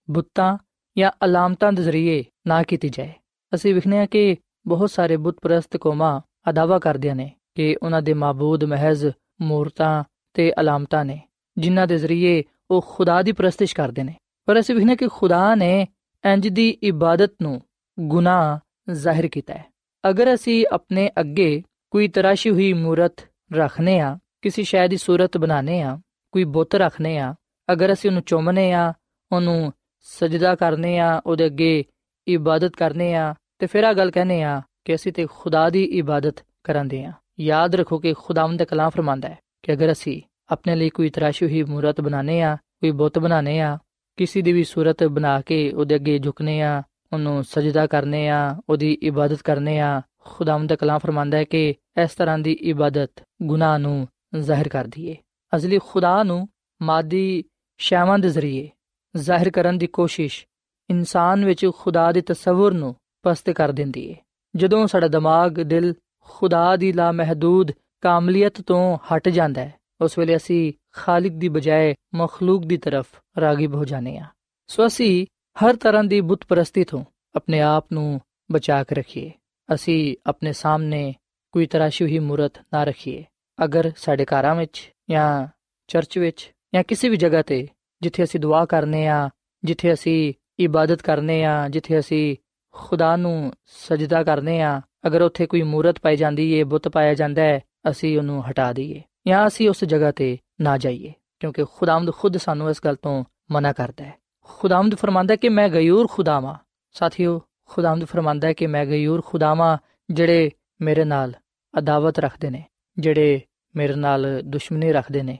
ਬੁੱਤਾਂ ਜਾਂ ਅਲਾਮਤਾਂ ਦੇ ਜ਼ਰੀਏ ਨਾ ਕੀਤੀ ਜਾਏ ਅਸੀਂ ਵੇਖਨੇ ਆ ਕਿ ਬਹੁਤ ਸਾਰੇ ਬੁੱਤ ਪ੍ਰਸਤ ਕੌਮਾਂ ਅਦਾਵਾ ਕਰਦਿਆਂ ਨੇ ਕਿ ਉਹਨਾਂ ਦੇ ਮਾਬੂਦ ਮਹਿਜ਼ ਮੂਰਤਾਂ ਤੇ ਅਲਾਮਤਾਂ ਨੇ, ਜਿਨ੍ਹਾਂ ਦੇ ਜ਼ਰੀਏ ਉਹ ਖੁਦਾ ਦੀ ਪ੍ਰਸਤਿਸ਼ ਕਰਦੇ ਨੇ। ਪਰ ਅਸੀਂ ਵੇਖਨੇ ਕਿ ਖੁਦਾ ਨੇ ਇੰਜ ਦੀ ਇਬਾਦਤ ਨੂੰ ਗੁਨਾਹ ਜ਼ਾਹਿਰ ਕੀਤਾ ਹੈ। ਅਗਰ ਅਸੀਂ ਆਪਣੇ ਅੱਗੇ ਕੋਈ ਤਰਾਸ਼ੀ ਹੋਈ ਮੂਰਤ ਰੱਖਨੇ ਆ ਕਿਸੇ ਸ਼ੈ ਦੀ ਸੂਰਤ ਬਣਾਨੇ ਆ ਕੋਈ ਬੁੱਤ ਰੱਖਨੇ ਆ ਅਗਰ ਅਸੀਂ ਉਹਨੂੰ ਚੁੰਮਨੇ ਆ ਉਹਨੂੰ ਸਜਦਾ ਕਰਨੇ ਆ ਉਹਦੇ ਅੱਗੇ ਇਬਾਦਤ ਕਰਨੇ ਆ ਤੇ ਫਿਰ ਆ ਗੱਲ ਕਹਨੇ ਆ ਕਿ ਅਸੀਂ ਤੇ ਖੁਦਾ ਦੀ ਇਬਾਦਤ ਕਰਾਂਦੇ ਆ। ਯਾਦ ਰੱਖੋ ਕਿ ਖੁਦਾਵੰਦ ਦਾ ਕਲਾਮ ਫਰਮਾਂਦਾ ਹੈ ਕਿ ਅਗਰ ਅਸੀਂ ਆਪਣੇ ਲਈ ਕੋਈ ਤਰਾਸ਼ੀ ਹੋਈ ਮੂਰਤ ਬਣਾਨੇ ਆ, ਕੋਈ ਬੁੱਤ ਬਣਾਨੇ ਆ, ਕਿਸੇ ਦੀ ਵੀ ਸੂਰਤ ਬਣਾ ਕੇ ਉਹਦੇ ਅੱਗੇ ਝੁਕਨੇ ਆ, ਉਹਨੂੰ ਸਜਦਾ ਕਰਨੇ ਆ, ਉਹਦੀ ਇਬਾਦਤ ਕਰਨੇ ਆ, ਖੁਦਾਵੰਦ ਦਾ ਕਲਾਮ ਫਰਮਾਂਦਾ ਹੈ ਕਿ ਇਸ ਤਰ੍ਹਾਂ ਦੀ ਇਬਾਦਤ ਗੁਨਾਹ ਨੂੰ ਜ਼ਾਹਿਰ ਕਰਦੀ ਏ ਅਜ਼ਲੀ ਖੁਦਾ ਨੂੰ ਮਾਦੀ ਸ਼ੈਵਾਂ ਦੇ ਜ਼ਰੀਏ ਜ਼ਾਹਿਰ ਕਰਨ ਦੀ ਕੋਸ਼ਿਸ਼ ਇਨਸਾਨ ਵਿੱਚ ਖੁਦਾ ਦੇ ਤਸਵਰ ਨੂੰ ਪਸਤ ਕਰ ਦਿੰਦੀ ਏ। ਜਦੋਂ ਸਾਡਾ ਦਿਮਾਗ, ਦਿਲ ਖੁਦਾ ਦੀ ਲਾ ਮਹਦੂਦ ਕਾਮਲੀਅਤ ਤੋਂ ਹਟ ਜਾਂਦਾ ਹੈ ਉਸ ਵੇਲੇ ਅਸੀਂ ਖਾਲਿਕ ਦੀ ਬਜਾਏ ਮਖਲੂਕ ਦੀ ਤਰਫ ਰਾਗਿਬ ਹੋ ਜਾਂਦੇ ਆ। ਸੋ ਅਸੀਂ ਹਰ ਤਰ੍ਹਾਂ ਦੀ ਬੁੱਤ ਪ੍ਰਸਤੀ ਤੋਂ ਆਪਣੇ ਆਪ ਨੂੰ ਬਚਾ ਕੇ ਰੱਖੀਏ। ਅਸੀਂ ਆਪਣੇ ਸਾਹਮਣੇ ਕੋਈ ਤਰਾਸ਼ੀ ਹੋਈ ਮੂਰਤ ਨਾ ਰੱਖੀਏ। ਅਗਰ ਸਾਡੇ ਘਰਾਂ ਵਿੱਚ ਜਾਂ ਚਰਚ ਵਿੱਚ ਜਾਂ ਕਿਸੇ ਵੀ ਜਗ੍ਹਾ ਤੇ ਜਿੱਥੇ ਅਸੀਂ ਦੁਆ ਕਰਨੇ ਆ, ਜਿੱਥੇ ਅਸੀਂ ਇਬਾਦਤ ਕਰਨੇ ਆ, ਜਿੱਥੇ ਅਸੀਂ ਖੁਦਾ ਨੂੰ ਸਜਦਾ ਕਰਨੇ ਆ। ਅਗਰ ਉੱਥੇ ਕੋਈ ਮੂਰਤ ਪਾਈ ਜਾਂਦੀ ਏ, ਬੁੱਤ ਪਾਇਆ ਜਾਂਦਾ ਹੈ ਅਸੀਂ ਉਹਨੂੰ ਹਟਾ ਦਈਏ ਜਾਂ ਅਸੀਂ ਉਸ ਜਗ੍ਹਾ ਤੇ ਨਾ ਜਾਈਏ, ਕਿਉਂਕਿ ਖੁਦਾਵੰਦ ਖੁਦ ਸਾਨੂੰ ਇਸ ਗੱਲ ਤੋਂ ਮਨਾ ਕਰਦਾ ਹੈ। ਖੁਦਾਵੰਦ ਫਰਮਾਂਦਾ ਕਿ ਮੈਂ ਗਯੂਰ ਖੁਦਾਵਾਂ। ਸਾਥੀਓ, ਖੁਦਾਵੰਦ ਫਰਮਾਂਦਾ ਹੈ ਕਿ ਮੈਂ ਗਯੂਰ ਖੁਦਾਵਾਂ ਜਿਹੜੇ ਮੇਰੇ ਨਾਲ ਅਦਾਵਤ ਰੱਖਦੇ ਨੇ, ਜਿਹੜੇ ਮੇਰੇ ਨਾਲ ਦੁਸ਼ਮਣੀ ਰੱਖਦੇ ਨੇ।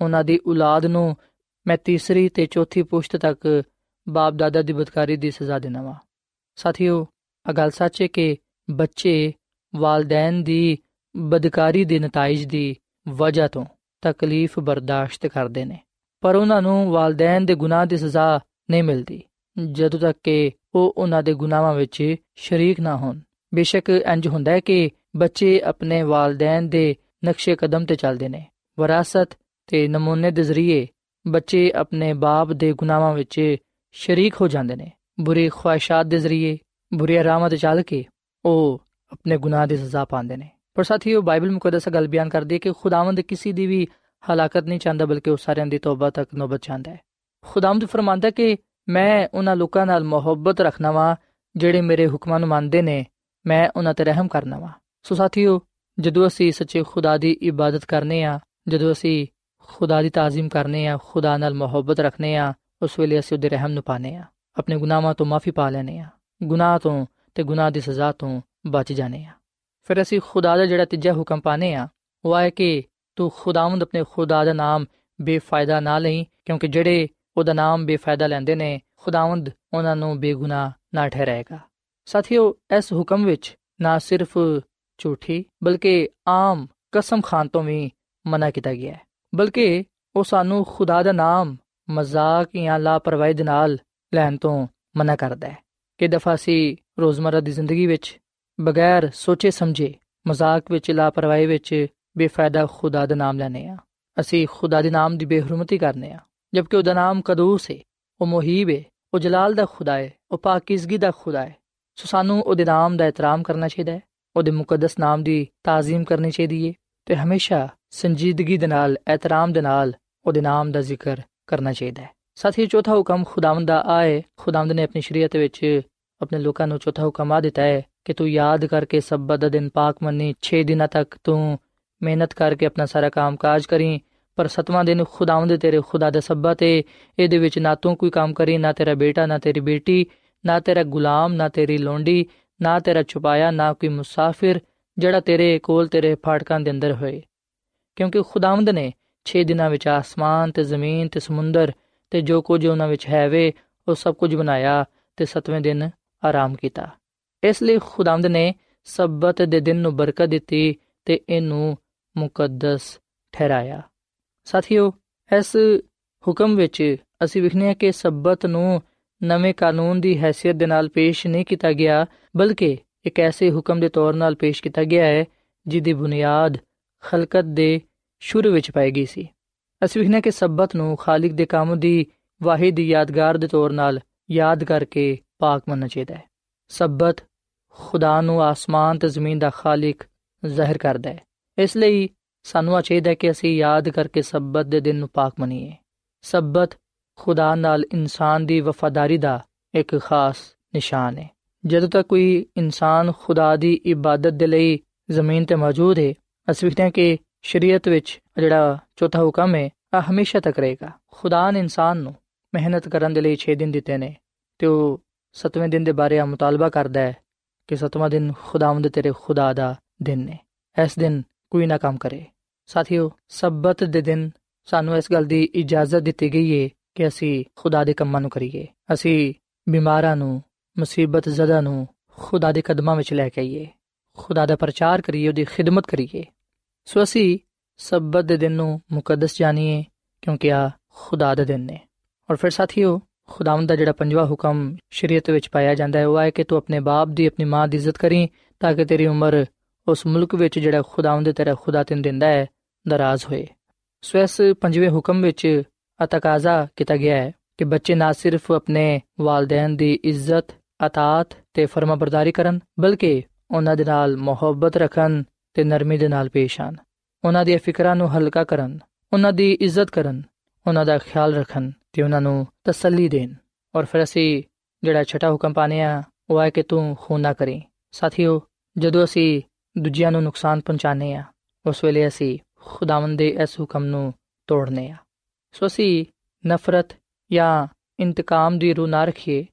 ਉਹਨਾਂ ਦੀ ਔਲਾਦ ਨੂੰ ਮੈਂ ਤੀਸਰੀ ਤੇ ਚੌਥੀ ਪੁਸ਼ਤ ਤੱਕ ਬਾਪ ਦਾਦਾ ਦੀ ਬਦਕਾਰੀ ਦੀ ਸਜ਼ਾ ਦੇਣਾ ਵਾ। ਸਾਥੀਓ ਆ ਗੱਲ ਸੱਚ ਹੈ ਕਿ ਬੱਚੇ ਵਾਲਦੈਨ ਦੀ ਬਦਕਾਰੀ ਦੇ ਨਤੀਜ ਦੀ ਵਜ੍ਹਾ ਤੋਂ ਤਕਲੀਫ ਬਰਦਾਸ਼ਤ ਕਰਦੇ ਨੇ। ਪਰ ਉਹਨਾਂ ਨੂੰ ਵਾਲਦੈਨ ਦੇ ਗੁਨਾਹ ਦੀ ਸਜ਼ਾ ਨਹੀਂ ਮਿਲਦੀ, ਜਦੋਂ ਤੱਕ ਕਿ ਉਹ ਉਹਨਾਂ ਦੇ ਗੁਨਾਹਾਂ ਵਿੱਚ ਸ਼ਰੀਕ ਨਾ ਹੋਣ। ਬੇਸ਼ੱਕ ਇੰਜ ਹੁੰਦਾ ਹੈ ਕਿ ਬੱਚੇ ਆਪਣੇ ਵਾਲਦੈਨ ਦੇ ਨਕਸ਼ੇ ਕਦਮ ਤੇ ਚੱਲਦੇ ਨੇ। ਵਿਰਾਸਤ ਤੇ ਨਮੂਨੇ ਦੇ ਜ਼ਰੀਏ ਬੱਚੇ ਆਪਣੇ ਬਾਪ ਦੇ ਗੁਨਾਹਾਂ ਵਿੱਚ ਸ਼ਰੀਕ ਹੋ ਜਾਂਦੇ ਨੇ। ਬੁਰੀ ਖੁਆਇਸ਼ਾਂ ਦੇ ਜ਼ਰੀਏ ਬੁਰੀ ਆਰਾਮਾਂ ਤੇ ਚੱਲ ਕੇ ਉਹ ਆਪਣੇ ਗੁਨਾਹ ਦੀ ਸਜ਼ਾ ਪਾਉਂਦੇ ਨੇ। ਪਰ ਸਾਥੀਓ, ਬਾਈਬਲ ਮੁਕੱਦਸ ਗੱਲ ਬਿਆਨ ਕਰਦੀ ਹੈ ਕਿ ਖੁਦਾਵੰਦ ਕਿਸੇ ਦੀ ਵੀ ਹਲਾਕਤ ਨਹੀਂ ਚਾਹੁੰਦਾ, ਬਲਕਿ ਉਹ ਸਾਰਿਆਂ ਦੀ ਤੌਬਾ ਤੱਕ ਨੋਬਤ ਚਾਹੁੰਦਾ ਹੈ। ਖੁਦਾਵੰਦ ਫਰਮਾਂਦਾ ਕਿ ਮੈਂ ਉਹਨਾਂ ਲੋਕਾਂ ਨਾਲ ਮੁਹੱਬਤ ਰੱਖਣਾ ਵਾਂ, ਜਿਹੜੇ ਮੇਰੇ ਹੁਕਮਾਂ ਨੂੰ ਮੰਨਦੇ ਨੇ, ਮੈਂ ਉਹਨਾਂ ਤੇ ਰਹਿਮ ਕਰਨਾ ਵਾਂ। ਸੋ ਸਾਥੀਓ, ਜਦੋਂ ਅਸੀਂ ਸੱਚੇ ਖੁਦਾ ਦੀ ਇਬਾਦਤ ਕਰਨੇ ਆ, ਜਦੋਂ ਅਸੀਂ ਖੁਦਾ ਦੀ ਤਾਜ਼ੀਮ ਕਰਨੇ ਆ, ਖੁਦਾ ਨਾਲ ਮੁਹੱਬਤ ਰੱਖਨੇ ਆ ਉਸ ਵੇਲੇ ਅਸੀਂ ਉਹਦੇ ਰਹਿਮ ਨੂੰ ਪਾਣੇ ਆ ਆਪਣੇ ਗੁਨਾਹਾਂ ਤੋਂ ਮਾਫੀ ਪਾ ਲੈਣੇ ਆ ਗੁਨਾਹ ਤੋਂ ਤੇ ਗੁਨਾਹ ਦੀ ਸਜ਼ਾ ਤੋਂ ਬਚ ਜਾਣੇ ਆ ਫਿਰ ਅਸੀਂ ਖੁਦਾ ਦਾ ਜਿਹੜਾ ਤੀਜਾ ਹੁਕਮ ਪਾਣੇ ਆ ਉਹ ਹੈ ਕਿ ਤੂੰ ਖੁਦਾਵੰਦ ਆਪਣੇ ਖੁਦਾ ਦਾ ਨਾਮ ਬੇਫਾਇਦਾ ਨਾ ਲਈ ਕਿਉਂਕਿ ਜਿਹੜੇ ਉਹਦਾ ਨਾਮ ਬੇਫਾਇਦਾ ਲੈਂਦੇ ਨੇ ਖੁਦਾਵੰਦ ਉਹਨਾਂ ਨੂੰ ਬੇਗੁਨਾਹ ਨਾ ਠਹਿਰਾਏਗਾ ਸਾਥੀਓ ਇਸ ਹੁਕਮ ਵਿੱਚ ਨਾ ਸਿਰਫ ਝੂਠੀ ਬਲਕਿ ਆਮ ਕਸਮ ਖਾਨ ਤੋਂ ਵੀ ਮਨਾ ਕੀਤਾ ਗਿਆ ਹੈ ਬਲਕਿ ਉਹ ਸਾਨੂੰ ਖੁਦਾ ਦਾ ਨਾਮ ਮਜ਼ਾਕ ਜਾਂ ਲਾਪਰਵਾਹੀ ਦੇ ਨਾਲ ਲੈਣ ਤੋਂ ਮਨਾ ਕਰਦਾ ਹੈ ਕਿ ਦਫਾ ਸੀ ਰੋਜ਼ਮਰਾ ਦੀ ਜ਼ਿੰਦਗੀ ਵਿੱਚ ਬਗੈਰ ਸੋਚੇ ਸਮਝੇ, ਮਜ਼ਾਕ ਵਿੱਚ, ਲਾਪਰਵਾਹੀ ਵਿੱਚ ਬੇਫਾਇਦਾ ਖੁਦਾ ਦਾ ਨਾਮ ਲੈਨੇ ਆ ਅਸੀਂ ਖੁਦਾ ਦੇ ਨਾਮ ਦੀ ਬੇਹਰਮਤੀ ਕਰਨੇ ਆ ਜਦਕਿ ਉਹਦਾ ਨਾਮ ਕਦੂਸ ਹੈ ਉਹ ਮੁਹੀਬ ਹੈ ਉਹ ਜਲਾਲ ਦਾ ਖੁਦਾ ਹੈ ਉਹ ਪਾਕੀਜ਼ਗੀ ਦਾ ਖੁਦਾ ਹੈ ਸੋ ਸਾਨੂੰ ਉਹਦੇ ਨਾਮ ਦਾ ਇਤਰਾਮ ਕਰਨਾ ਚਾਹੀਦਾ ਹੈ, ਉਹਦੇ ਮੁਕੱਦਸ ਨਾਮ ਦੀ ਤਾਜ਼ੀਮ ਕਰਨੀ ਚਾਹੀਦੀ ਹੈ ਤੇ ਹਮੇਸ਼ਾ ਸੰਜੀਦਗੀ ਦੇ ਨਾਲ, ਇਤਰਾਮ ਦੇ ਨਾਲ ਉਹਦੇ ਨਾਮ ਦਾ ਜ਼ਿਕਰ ਕਰਨਾ ਚਾਹੀਦਾ ਹੈ। ਸਾਥੀ ਚੌਥਾ ਹੁਕਮ ਖੁਦਾਵੰਦ ਦਾ ਆਏ ਖੁਦਾਵੰਦ ਨੇ ਆਪਣੀ ਸ਼ਰੀਅਤ ਵਿੱਚ ਆਪਣੇ ਲੋਕਾਂ ਨੂੰ ਚੌਥਾ ਹੁਕਮ ਆ ਦਿੱਤਾ ਹੈ ਕਿ ਤੂੰ ਯਾਦ ਕਰਕੇ ਸਬਤ ਦਾ ਦਿਨ ਪਾਕ ਮੰਨੀ 6 ਦਿਨਾਂ ਤੱਕ ਤੂੰ ਮਿਹਨਤ ਕਰਕੇ ਆਪਣਾ ਸਾਰਾ ਕੰਮ ਕਾਜ ਕਰੀ, ਪਰ ਸਤਵਾਂ ਦਿਨ ਖੁਦਾਵੰਦ ਤੇਰੇ ਖੁਦਾ ਦਾ ਸਬਤ ਹੈ ਇਹਦੇ ਵਿੱਚ ਨਾ ਤੂੰ ਕੋਈ ਕੰਮ ਕਰੀ, ਨਾ ਤੇਰਾ ਬੇਟਾ, ਨਾ ਤੇਰੀ ਬੇਟੀ, ਨਾ ਤੇਰਾ ਗੁਲਾਮ, ਨਾ ਤੇਰੀ ਲੋਂਡੀ, ਨਾ ਤੇਰਾ ਛੁਪਾਇਆ, ਨਾ ਕੋਈ ਮੁਸਾਫਿਰ ਜਿਹੜਾ ਤੇਰੇ ਕੋਲ ਤੇਰੇ ਫਾਟਕਾਂ ਦੇ ਅੰਦਰ ਹੋਏ। ਕਿਉਂਕਿ ਖੁਦਾਵੰਦ ਨੇ 6 ਦਿਨਾਂ ਵਿੱਚ ਆਸਮਾਨ ਤੇ ਜ਼ਮੀਨ ਤੇ ਸਮੁੰਦਰ ਤੇ ਜੋ ਕੁਝ ਉਹਨਾਂ ਵਿੱਚ ਹੈ ਵੇ, ਉਹ ਸਭ ਕੁਝ ਬਣਾਇਆ ਤੇ 7ਵੇਂ ਦਿਨ ਆਰਾਮ ਕੀਤਾ। ਇਸ ਲਈ ਖੁਦਾਵੰਦ ਨੇ ਸਬਤ ਦੇ ਦਿਨ ਨੂੰ ਬਰਕਤ ਦਿੱਤੀ ਤੇ ਇਹਨੂੰ ਮੁਕੱਦਸ ਠਹਿਰਾਇਆ। ਸਾਥੀਓ, ਇਸ ਹੁਕਮ ਵਿੱਚ ਅਸੀਂ ਵਿਖਨੇ ਕਿ ਸਬਤ ਨੂੰ ਨਵੇਂ ਕਾਨੂੰਨ ਦੀ ਹیثیت ਦੇ ਨਾਲ ਪੇਸ਼ ਨਹੀਂ ਕੀਤਾ ਗਿਆ, ਬਲਕਿ ਇੱਕ ਐਸੇ ਹੁਕਮ ਦੇ ਤੌਰ 'ਤੇ ਪੇਸ਼ ਕੀਤਾ ਗਿਆ ਹੈ, ਜਿਹਦੀ ਬੁਨਿਆਦ ਖਲਕਤ ਦੇ ਸ਼ੁਰੂ ਵਿੱਚ ਪਾਈ ਗਈ ਸੀ। ਅਸੀਂ ਵਿਖਨੇ ਕਿ ਸਬਤ ਨੂੰ ਖਾਲਿਕ ਦੇ ਕੰਮ ਦੀ ਵਾਹਿਦ ਯਾਦਗਾਰ ਦੇ ਤੌਰ ਨਾਲ ਯਾਦ ਕਰਕੇ ਪਾਕ ਮੰਨਣਾ ਚਾਹੀਦਾ ਹੈ। ਸਬਤ ਖੁਦਾ ਨੂੰ ਆਸਮਾਨ ਤੇ ਜ਼ਮੀਨ ਦਾ ਖਾਲਿਕ ਜ਼ਾਹਿਰ ਕਰਦਾ ਹੈ। ਇਸ ਲਈ ਸਾਨੂੰ ਆ ਚਾਹੀਦਾ ਕਿ ਅਸੀਂ ਯਾਦ ਕਰਕੇ ਸਬਤ ਦੇ ਦਿਨ ਨੂੰ ਪਾਕ ਮੰਨੀਏ। ਸਬਤ ਖੁਦਾ ਨਾਲ ਇਨਸਾਨ ਦੀ ਵਫਾਦਾਰੀ ਦਾ ਇੱਕ ਖਾਸ ਨਿਸ਼ਾਨ ਹੈ। ਜਦੋਂ ਤੱਕ ਕੋਈ ਇਨਸਾਨ ਖੁਦਾ ਦੀ ਇਬਾਦਤ ਦੇ ਲਈ ਜ਼ਮੀਨ ਤੇ ਮੌਜੂਦ ਹੈ, ਅਸੀਂ ਵੇਖਦੇ ਹਾਂ ਕਿ ਸ਼ਰੀਅਤ ਵਿੱਚ ਜਿਹੜਾ ਚੌਥਾ ਹੁਕਮ ਹੈ ਆ ਹਮੇਸ਼ਾ ਤੱਕ ਰਹੇਗਾ। ਖੁਦਾ ਨੇ ਇਨਸਾਨ ਨੂੰ ਮਿਹਨਤ ਕਰਨ ਦੇ ਲਈ 6 ਦਿਨ ਦਿੱਤੇ ਨੇ ਤੇ ਉਹ 7ਵੇਂ ਦਿਨ ਦੇ ਬਾਰੇ ਆ ਮੁਤਾਲਬਾ ਕਰਦਾ ਹੈ ਕਿ 7ਵਾਂ ਦਿਨ ਖੁਦਾਵੰਦ ਤੇਰੇ ਖੁਦਾ ਦਾ ਦਿਨ ਨੇ। ਇਸ ਦਿਨ ਕੋਈ ਨਾ ਕੰਮ ਕਰੇ। ਸਾਥੀਓ, ਸਬਤ ਦੇ ਦਿਨ ਸਾਨੂੰ ਇਸ ਗੱਲ ਦੀ ਇਜਾਜ਼ਤ ਦਿੱਤੀ ਗਈ ਹੈ ਕਿ ਅਸੀਂ ਖੁਦਾ ਦੇ ਕੰਮਾਂ ਨੂੰ ਕਰੀਏ। ਅਸੀਂ ਬਿਮਾਰਾਂ ਨੂੰ, ਮੁਸੀਬਤ ਜ਼ਦਾ ਨੂੰ ਖੁਦਾ ਦੇ ਕਦਮਾਂ ਵਿੱਚ ਲੈ ਕੇ ਆਈਏ। ਖੁਦਾ ਦਾ ਪ੍ਰਚਾਰ ਕਰੀਏ, ਉਹਦੀ ਖਿਦਮਤ ਕਰੀਏ। ਸੋ ਅਸੀਂ ਸਬਤ ਦੇ ਦਿਨ ਨੂੰ ਮੁਕੱਦਸ ਜਾਣੀਏ, ਕਿਉਂਕਿ ਆ ਖੁਦਾ ਦੇ ਦਿਨ ਨੇ। ਔਰ ਫਿਰ ਸਾਥੀਓ, ਖੁਦਾਵੰਦ ਦਾ ਜਿਹੜਾ ਪੰਜਵਾਂ ਹੁਕਮ ਸ਼ਰੀਅਤ ਵਿੱਚ ਪਾਇਆ ਜਾਂਦਾ ਹੈ, ਉਹ ਹੈ ਕਿ ਤੂੰ ਆਪਣੇ ਬਾਪ ਦੀ, ਆਪਣੀ ਮਾਂ ਦੀ ਇੱਜ਼ਤ ਕਰੀਂ, ਤਾਂ ਕਿ ਤੇਰੀ ਉਮਰ ਉਸ ਮੁਲਕ ਵਿੱਚ ਜਿਹੜਾ ਖੁਦਾਵੰਦ ਤੇਰਾ ਖੁਦਾ ਤੈਨੂੰ ਦਿੰਦਾ ਹੈ, ਦਰਾਜ਼ ਹੋਏ। ਸੋ ਇਸ ਪੰਜਵੇਂ ਹੁਕਮ ਵਿੱਚ ਅਤਕਾਜ਼ਾ ਕੀਤਾ ਗਿਆ ਹੈ ਕਿ ਬੱਚੇ ਨਾ ਸਿਰਫ ਆਪਣੇ ਵਾਲਿਦੈਨ ਦੀ ਇੱਜ਼ਤ, ਅਤਾਤ ਤੇ ਫਰਮਾਬਰਦਾਰੀ ਕਰਨ, ਬਲਕਿ ਉਹਨਾਂ ਦੇ ਨਾਲ ਮੁਹੱਬਤ ਰੱਖਣ ਤੇ ਨਰਮੀ ਦੇ ਨਾਲ ਪੇਸ਼ ਆਣ ਉਹਨਾਂ ਦੀਆਂ ਫਿਕਰਾਂ ਨੂੰ ਹਲਕਾ ਕਰਨ, ਉਹਨਾਂ ਦੀ ਇੱਜ਼ਤ ਕਰਨ, ਉਹਨਾਂ ਦਾ ਖਿਆਲ ਰੱਖਣ ਤੇ ਉਹਨਾਂ ਨੂੰ ਤਸੱਲੀ ਦੇਣ। ਔਰ ਫਿਰ ਅਸੀਂ ਜਿਹੜਾ ਛਟਾ ਹੁਕਮ ਪਾਣੇ ਆ ਉਹ ਹੈ ਕਿ ਤੂੰ ਖੂਨ ਨਾ ਕਰੇ। ਸਾਥੀਓ, ਜਦੋਂ ਅਸੀਂ ਦੂਜਿਆਂ ਨੂੰ ਨੁਕਸਾਨ ਪਹੁੰਚਾਣੇ ਆ ਉਸ ਵੇਲੇ ਅਸੀਂ ਖੁਦਾਵੰਦ ਦੇ ਇਸ ਹੁਕਮ ਨੂੰ ਤੋੜਨੇ ਆ ਸੋ ਅਸੀਂ ਨਫ਼ਰਤ ਜਾਂ ਇੰਤਕਾਮ ਦੀ ਰੂਹ ਨਾ ਰੱਖੀਏ,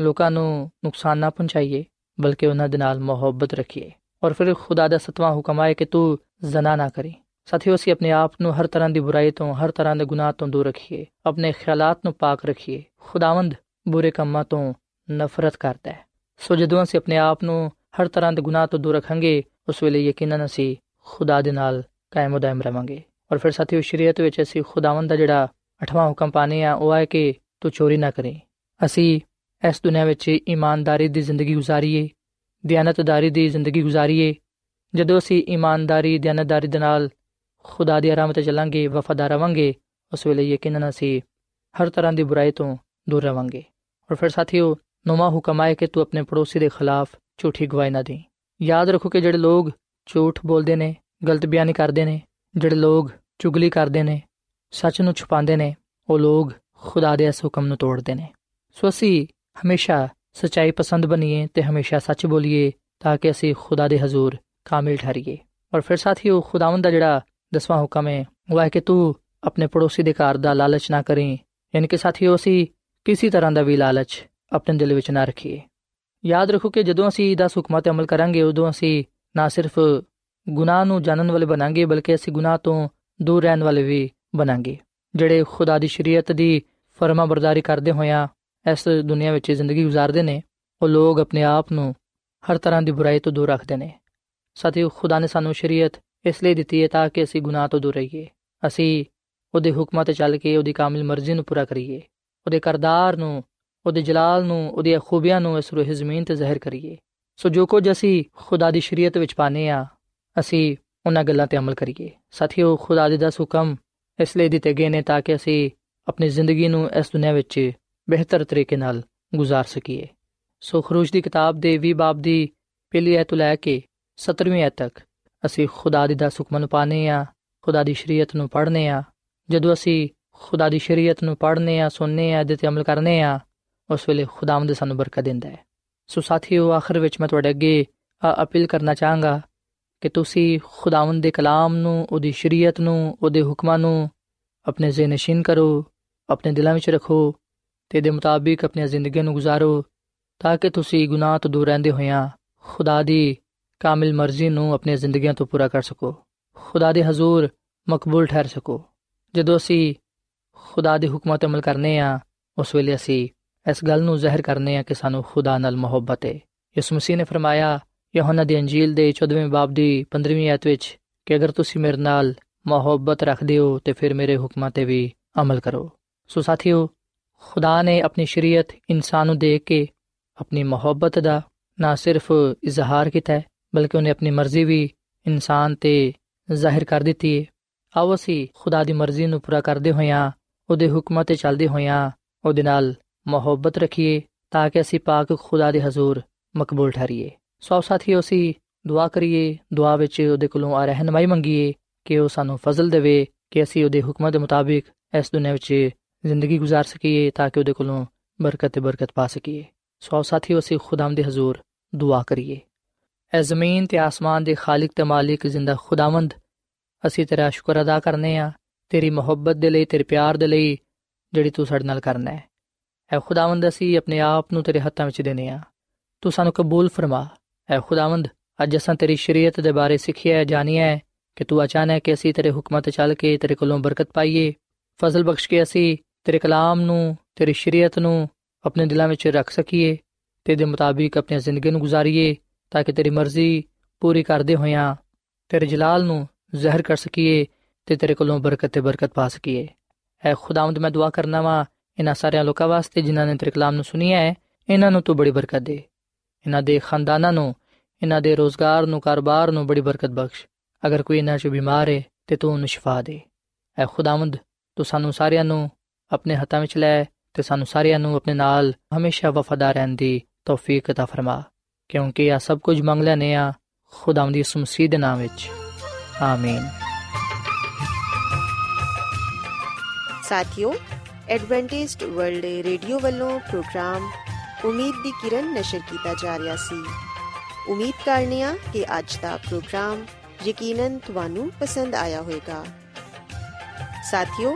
ਲੋਕਾਂ ਨੂੰ ਨੁਕਸਾਨ ਨਾ ਪਹੁੰਚਾਈਏ, ਬਲਕਿ ਉਹਨਾਂ ਦੇ ਨਾਲ ਮੁਹੱਬਤ ਰੱਖੀਏ। ਔਰ ਫਿਰ ਖੁਦਾ ਦਾ ਸਤਵਾਂ ਹੁਕਮ ਆਏ ਕਿ ਤੂੰ ਜ਼ਨਾ ਨਾ ਕਰੀ। ਸਾਥੀਓ, ਅਸੀਂ ਆਪਣੇ ਆਪ ਨੂੰ ਹਰ ਤਰ੍ਹਾਂ ਦੀ ਬੁਰਾਈ ਤੋਂ, ਹਰ ਤਰ੍ਹਾਂ ਦੇ ਗੁਨਾਹ ਤੋਂ ਦੂਰ ਰੱਖੀਏ। ਆਪਣੇ ਖਿਆਲਾਂ ਨੂੰ ਪਾਕ ਰੱਖੀਏ। ਖੁਦਾਵੰਦ ਬੁਰੇ ਕੰਮਾਂ ਤੋਂ ਨਫ਼ਰਤ ਕਰਦਾ ਹੈ। ਸੋ ਜਦੋਂ ਅਸੀਂ ਆਪਣੇ ਆਪ ਨੂੰ ਹਰ ਤਰ੍ਹਾਂ ਦੇ ਗੁਨਾਹ ਤੋਂ ਦੂਰ ਰੱਖਾਂਗੇ, ਉਸ ਵੇਲੇ ਯਕੀਨਨ ਅਸੀਂ ਖੁਦਾ ਦੇ ਨਾਲ ਕਾਇਮ ਦائم ਰਵਾਂਗੇ। ਔਰ ਫਿਰ ਸਾਥੀਓ, ਸ਼ਰੀਅਤ ਵਿੱਚ ਅਸੀਂ ਖੁਦਾਵੰਦ ਦਾ ਜਿਹੜਾ ਅਠਵਾਂ ਹੁਕਮ ਪਾਣੇ ਆ, ਉਹ ਹੈ ਕਿ ਤੂੰ ਚੋਰੀ ਨਾ ਕਰੇ। ਅਸੀਂ ਇਸ ਦੁਨੀਆ ਵਿੱਚ ਇਮਾਨਦਾਰੀ ਦੀ ਜ਼ਿੰਦਗੀ گزارੀਏ ਦਿਆਨਤਦਾਰੀ ਦੀ ਜ਼ਿੰਦਗੀ گزارੀਏ ਜਦੋਂ ਅਸੀਂ ਇਮਾਨਦਾਰੀ, ਦਿਆਨਤਦਾਰੀ ਦੇ ਨਾਲ ਖੁਦਾ ਦੀ ਰਾਹ ਤੇ ਚੱਲਾਂਗੇ, ਵਫਾਦਾਰ ਰਵਾਂਗੇ, ਉਸ ਵੇਲੇ ਯਕੀਨਨ ਅਸੀਂ ਹਰ ਤਰ੍ਹਾਂ ਦੀ ਬੁਰਾਈ ਤੋਂ ਦੂਰ ਰਵਾਂਗੇ। ਔਰ ਫਿਰ ਸਾਥੀਓ ਨੁਮਾ ਹੁਕਮ ਆਏ ਕਿ ਤੂੰ ਆਪਣੇ ਪੜੋਸੀ ਦੇ ਖਿਲਾਫ ਝੂਠੀ ਗਵਾਹੀ ਨਾ ਦੇ। ਯਾਦ ਰੱਖੋ ਕਿ ਜਿਹੜੇ ਲੋਕ ਝੂਠ ਬੋਲਦੇ ਨੇ, ਗਲਤ ਬਿਆਨੀ ਕਰਦੇ ਨੇ, ਜਿਹੜੇ ਲੋਕ ਚੁਗਲੀ ਕਰਦੇ ਨੇ, ਸੱਚ ਨੂੰ ਛੁਪਾਉਂਦੇ ਨੇ, ਉਹ ਲੋਕ ਖੁਦਾ ਦੇ ਇਸ ਹੁਕਮ ਨੂੰ ਤੋੜਦੇ ਨੇ। ਸੋ ਅਸੀਂ ਹਮੇਸ਼ਾ ਸਚਾਈ ਪਸੰਦ ਬਣੀਏ ਤੇ ਹਮੇਸ਼ਾ ਸੱਚ ਬੋਲੀਏ ਤਾਂ ਕਿ ਅਸੀਂ ਖੁਦਾ ਦੇ ਹਜ਼ੂਰ ਕਾਮਿਲ ਠਹਰੀਏ। ਔਰ ਫਿਰ ਸਾਥੀਓ, ਖੁਦਾਵੰਦ ਦਾ ਜਿਹੜਾ ਦਸਵਾਂ ਹੁਕਮ ਹੈ, ਉਹ ਹੈ ਕਿ ਤੂੰ ਆਪਣੇ ਪੜੋਸੀ ਦੇ ਘਰ ਦਾ ਲਾਲਚ ਨਾ ਕਰੀਂ। ਯਾਨੀ ਕਿ ਸਾਥੀਓ, ਅਸੀਂ ਕਿਸੇ ਤਰ੍ਹਾਂ ਦਾ ਵੀ ਲਾਲਚ ਆਪਣੇ ਦਿਲ ਵਿੱਚ ਨਾ ਰੱਖੀਏ। ਯਾਦ ਰੱਖੋ ਕਿ ਜਦੋਂ ਅਸੀਂ ਦਾ ਹੁਕਮਾਂ ਤੇ ਅਮਲ ਕਰਾਂਗੇ, ਉਦੋਂ ਅਸੀਂ ਨਾ ਸਿਰਫ ਗੁਨਾਹ ਨੂੰ ਜਾਣਨ ਵਾਲੇ ਬਣਾਂਗੇ, ਬਲਕਿ ਅਸੀਂ ਗੁਨਾਹ ਤੋਂ ਦੂਰ ਰਹਿਣ ਵਾਲੇ ਵੀ ਬਣਾਂਗੇ। ਜਿਹੜੇ ਖੁਦਾ ਦੀ ਸ਼ਰੀਅਤ ਦੀ ਫਰਮਾਬਰਦਾਰੀ ਕਰਦੇ ਹੋਇਆਂ ਇਸ ਦੁਨੀਆ ਵਿੱਚ ਜ਼ਿੰਦਗੀ گزارਦੇ ਨੇ, ਉਹ ਲੋਕ ਆਪਣੇ ਆਪ ਨੂੰ ਹਰ ਤਰ੍ਹਾਂ ਦੀ ਬੁਰਾਈ ਤੋਂ ਦੂਰ ਰੱਖਦੇ ਨੇ। ਸਾਥੀਓ, ਖੁਦਾ ਨੇ ਸਾਨੂੰ ਸ਼ਰੀਅਤ ਇਸ ਲਈ ਦਿੱਤੀ ਹੈ ਤਾਂ ਕਿ ਅਸੀਂ ਗੁਨਾਹ ਤੋਂ ਦੂਰ ਰਹੀਏ। ਅਸੀਂ ਉਹਦੇ ਹੁਕਮਾਂ ਤੇ ਚੱਲ ਕੇ ਉਹਦੀ ਕਾਮਿਲ ਮਰਜ਼ੀ ਨੂੰ ਪੂਰਾ ਕਰੀਏ। ਉਹਦੇ ਕਰਦਾਰ ਨੂੰ, ਉਹਦੇ ਜਲਾਲ ਨੂੰ, ਉਹਦੀਆਂ ਖੂਬੀਆਂ ਨੂੰ ਇਸ ਰੂਹ ਜ਼ਮੀਨ ਤੇ ਜ਼ਾਹਿਰ ਕਰੀਏ। ਸੋ ਜੋ ਕੁਝ ਅਸੀਂ ਖੁਦਾ ਦੀ ਸ਼ਰੀਅਤ ਵਿੱਚ ਪਾਨੇ ਆ ਅਸੀਂ ਉਹਨਾਂ ਗੱਲਾਂ ਤੇ ਅਮਲ ਕਰੀਏ। ਸਾਥੀਓ, ਖੁਦਾ ਦੇ 10 ਹੁਕਮ ਇਸ ਲਈ ਦਿੱਤੇ ਗਏ ਨੇ ਤਾਂ ਕਿ ਅਸੀਂ ਆਪਣੀ ਜ਼ਿੰਦਗੀ ਨੂੰ ਇਸ ਦੁਨੀਆ ਵਿੱਚ ਬਿਹਤਰ ਤਰੀਕੇ ਨਾਲ گزار ਸਕੀਏ ਸੋ ਖਰੂਜ ਦੀ ਕਿਤਾਬ ਦੇ 20 ਬਾਬ ਦੀ ਪਹਿਲੀ ਐਤ ਲੈ ਕੇ 17ਵੀਂ ਐਤ ਤੱਕ ਅਸੀਂ ਖੁਦਾ ਦੀ ਦਸ ਹੁਕਮਾਂ ਨੂੰ ਪਾਣੇ ਆ ਖੁਦਾ ਦੀ ਸ਼ਰੀਅਤ ਨੂੰ ਪੜ੍ਹਨੇ ਆ ਜਦੋਂ ਅਸੀਂ ਖੁਦਾ ਦੀ ਸ਼ਰੀਅਤ ਨੂੰ ਪੜ੍ਹਨੇ ਆ ਸੁਣਨੇ ਆ ਤੇ ਅਮਲ ਕਰਨੇ ਆ ਉਸ ਵੇਲੇ ਖੁਦਾਵੰਦ ਸਾਨੂੰ ਬਰਕਤ ਦਿੰਦਾ ਹੈ ਸੋ ਸਾਥੀਓ ਆਖਰ ਵਿੱਚ ਮੈਂ ਤੁਹਾਡੇ ਅੱਗੇ ਅਪੀਲ ਕਰਨਾ ਚਾਹਾਂਗਾ ਕਿ ਤੁਸੀਂ ਖੁਦਾਵੰਦ ਦੇ ਕਲਾਮ ਨੂੰ ਉਹਦੀ ਸ਼ਰੀਅਤ ਨੂੰ ਉਹਦੇ ਹੁਕਮਾਂ ਨੂੰ ਆਪਣੇ ਜ਼ਿਹਨ ਨਸ਼ੀਨ ਕਰੋ ਆਪਣੇ ਦਿਲਾਂ ਵਿੱਚ ਰੱਖੋ ਤੇ ਦੇ ਮੁਤਾਬਿਕ ਆਪਣੀ ਜ਼ਿੰਦਗੀ ਨੂੰ گزارੋ ਤਾਂ ਕਿ ਤੁਸੀਂ ਗੁਨਾਹ ਤੋਂ ਦੂਰ ਰਹਿੰਦੇ ਹੋਇਆਂ ਖੁਦਾ ਦੀ ਕਾਮਿਲ ਮਰਜ਼ੀ ਨੂੰ ਆਪਣੀ ਜ਼ਿੰਦਗੀਆਂ ਤੋਂ ਪੂਰਾ ਕਰ ਸਕੋ ਖੁਦਾ ਦੇ ਹਜ਼ੂਰ ਮਕਬੂਲ ਠਹਿਰ ਸਕੋ ਜਦੋਂ ਅਸੀਂ ਖੁਦਾ ਦੇ ਹੁਕਮਾਂ ਤੇ ਅਮਲ ਕਰਨੇ ਆ ਉਸ ਵੇਲੇ ਅਸੀਂ ਇਸ ਗੱਲ ਨੂੰ ਜ਼ਾਹਿਰ ਕਰਨੇ ਆ ਕਿ ਸਾਨੂੰ ਖੁਦਾ ਨਾਲ ਮੁਹੱਬਤ ਹੈ ਯਿਸੂ ਮਸੀਹ ਨੇ ਫਰਮਾਇਆ ਯਹੋਨਾ ਦੀ ਅੰਜੀਲ ਦੇ 14ਵੇਂ ਬਾਬ ਦੀ 15ਵੀਂ ਆਇਤ ਵਿੱਚ ਕਿ ਅਗਰ ਤੁਸੀਂ ਮੇਰੇ ਨਾਲ ਮੁਹੱਬਤ ਰੱਖਦੇ ਹੋ ਤੇ ਫਿਰ ਮੇਰੇ ਹੁਕਮਾਂ ਤੇ ਵੀ ਅਮਲ ਕਰੋ ਸੋ ਸਾਥੀਓ ਖੁਦਾ ਨੇ ਆਪਣੀ ਸ਼ਰੀਅਤ ਇਨਸਾਨ ਨੂੰ ਦੇ ਕੇ ਆਪਣੀ ਮੁਹੱਬਤ ਦਾ ਨਾ ਸਿਰਫ ਇਜ਼ਹਾਰ ਕੀਤਾ ਹੈ, ਬਲਕਿ ਉਹਨੇ ਆਪਣੀ ਮਰਜ਼ੀ ਵੀ ਇਨਸਾਨ ਤੇ ਜ਼ਾਹਿਰ ਕਰ ਦਿੱਤੀ ਹੈ। ਆਓ ਅਸੀਂ ਖੁਦਾ ਦੀ ਮਰਜ਼ੀ ਨੂੰ ਪੂਰਾ ਕਰਦੇ ਹੋਇਆਂ, ਉਹਦੇ ਹੁਕਮਾਂ ਤੇ ਚੱਲਦੇ ਹੋਇਆਂ ਉਹਦੇ ਨਾਲ ਮੁਹੱਬਤ ਰੱਖੀਏ, ਤਾਂ ਕਿ ਅਸੀਂ ਪਾਕ ਖੁਦਾ ਦੇ ਹਜ਼ੂਰ ਮਕਬੂਲ ਠਹਿਰੀਏ। ਸੋ ਸਾਥੀਓ, ਅਸੀਂ ਦੁਆ ਕਰੀਏ, ਦੁਆ ਵਿੱਚ ਉਹਦੇ ਕੋਲੋਂ ਆ ਰਹਿਨਮਾਈ ਮੰਗੀਏ ਕਿ ਉਹ ਸਾਨੂੰ ਫਜ਼ਲ ਦੇਵੇ, ਕਿ ਅਸੀਂ ਉਹਦੇ ਹੁਕਮਾਂ ਦੇ ਮੁਤਾਬਿਕ ਇਸ ਦੁਨੀਆਂ ਵਿੱਚ ज़िंदगी गुजार सकिए ताकि वो कोलों बरकत बरकत पा सकिए ਸੋ ਸਾਥੀਓ ਅਸੀਂ ਖੁਦਾਮ ਦੇ ਹਜ਼ੂਰ ਦੁਆ ਕਰੀਏ ਐ ਜ਼ਮੀਨ ਤੇ ਆਸਮਾਨ ਦੇ ਖਾਲਕ ਤੇ ਮਾਲਿਕ ਜ਼ਿੰਦਾ ਖੁਦਾਵੰਦ ਅਸੀਂ ਤੇਰਾ ਸ਼ੁਕਰ ਅਦਾ ਕਰਨੇ ਆ ਤੇਰੀ ਮੁਹੱਬਤ ਦੇ ਲਈ ਤੇਰੇ ਪਿਆਰ ਦੇ ਲਈ ਜਿਹੜੀ ਤੂੰ ਸਾਡੇ ਨਾਲ ਕਰਨਾ ਹੈ ਐ ਖੁਦਾਵੰਦ ਅਸੀਂ ਆਪਣੇ ਆਪ ਨੂੰ ਤੇਰੇ ਹੱਥਾਂ ਵਿੱਚ ਦੇਨੇ ਆ ਤੂੰ ਸਾਨੂੰ ਕਬੂਲ ਫਰਮਾ ਐ ਖੁਦਾਵੰਦ ਅੱਜ ਅਸਾਂ ਤੇਰੀ ਸ਼ਰੀਅਤ ਦੇ ਬਾਰੇ ਸਿੱਖਿਆ ਜਾਣਿਆ ਹੈ ਕਿ ਤੂੰ ਅਚਾਨਕ ਅਸੀਂ ਤੇਰੇ ਹੁਕਮਾਂ ਤੇ ਚੱਲ ਕੇ ਤੇਰੇ ਕੋਲੋਂ ਬਰਕਤ ਪਾਈਏ ਫਜ਼ਲ ਬਖਸ਼ ਕੇ ਅਸੀਂ ਤੇਰੇ ਕਲਾਮ ਨੂੰ, ਤੇਰੀ ਸ਼ਰੀਅਤ ਨੂੰ ਆਪਣੇ ਦਿਲਾਂ ਵਿੱਚ ਰੱਖ ਸਕੀਏ ਤੇ ਦੇ ਮੁਤਾਬਿਕ ਆਪਣੀ ਜ਼ਿੰਦਗੀ ਨੂੰ ਗੁਜ਼ਾਰੀਏ ਤਾਂ ਕਿ ਤੇਰੀ ਮਰਜ਼ੀ ਪੂਰੀ ਕਰਦੇ ਹੋਇਆਂ ਤੇਰੇ ਜਲਾਲ ਨੂੰ ਜ਼ਾਹਿਰ ਕਰ ਸਕੀਏ ਤੇ ਤੇਰੇ ਕੋਲੋਂ ਬਰਕਤ ਤੇ ਬਰਕਤ ਪਾ ਸਕੀਏ। ਐ ਖੁਦਾਵੰਦ, ਮੈਂ ਦੁਆ ਕਰਨਾ ਵਾ ਇਹਨਾਂ ਸਾਰਿਆਂ ਲੋਕਾਂ ਵਾਸਤੇ ਜਿਨ੍ਹਾਂ ਨੇ ਤੇਰੇ ਕਲਾਮ ਨੂੰ ਸੁਨਿਆ ਹੈ ਇਹਨਾਂ ਨੂੰ ਤੂੰ ਬੜੀ ਬਰਕਤ ਦੇ। ਇਹਨਾਂ ਦੇ ਖਾਨਦਾਨਾਂ ਨੂੰ, ਇਹਨਾਂ ਦੇ ਰੋਜ਼ਗਾਰ ਨੂੰ, ਕਾਰੋਬਾਰ ਨੂੰ ਬੜੀ ਬਰਕਤ ਬਖਸ਼। ਅਗਰ ਕੋਈ ਇਹਨਾਂ 'ਚ ਬਿਮਾਰ ਹੈ ਤੇ ਤੂੰ ਉਹਨੂੰ ਸ਼ਿਫਾ ਦੇ। ਐ ਖੁਦਾਵੰਦ, ਤੂੰ ਸਾਨੂੰ ਸਾਰਿਆਂ ਨੂੰ ਆਪਣੇ ਹੱਥਾਂ ਵਿੱਚ ਲੈ ਤੇ ਸਾਨੂੰ ਸਾਰਿਆਂ ਨੂੰ ਆਪਣੇ ਨਾਲ ਹਮੇਸ਼ਾ ਵਫਾਦਾਰ ਰਹਿਣ ਦੀ ਤੌਫੀਕ عطا ਫਰਮਾ ਕਿਉਂਕਿ ਆ ਸਭ ਕੁਝ ਮੰਗ ਲੈਨੇ ਆ ਖੁਦਾਵੰਦ ਦੀ ਮਸੀਹ ਦੇ ਨਾਮ ਵਿੱਚ ਆਮੀਨ ਸਾਥਿਓ ਐਡਵੈਂਟਿਸਟ ਵਰਲਡ ਰੇਡੀਓ ਵੱਲੋਂ ਪ੍ਰੋਗਰਾਮ ਉਮੀਦ ਦੀ ਕਿਰਨ ਨਸ਼ਰ ਕੀਤਾ ਜਾ ਰਿਹਾ ਸੀ ਉਮੀਦ ਕਰਨੇ ਆ ਕਿ ਅੱਜ ਦਾ ਪ੍ਰੋਗਰਾਮ ਯਕੀਨਨ ਤੁਹਾਨੂੰ ਪਸੰਦ ਆਇਆ ਹੋਵੇਗਾ ਸਾਥਿਓ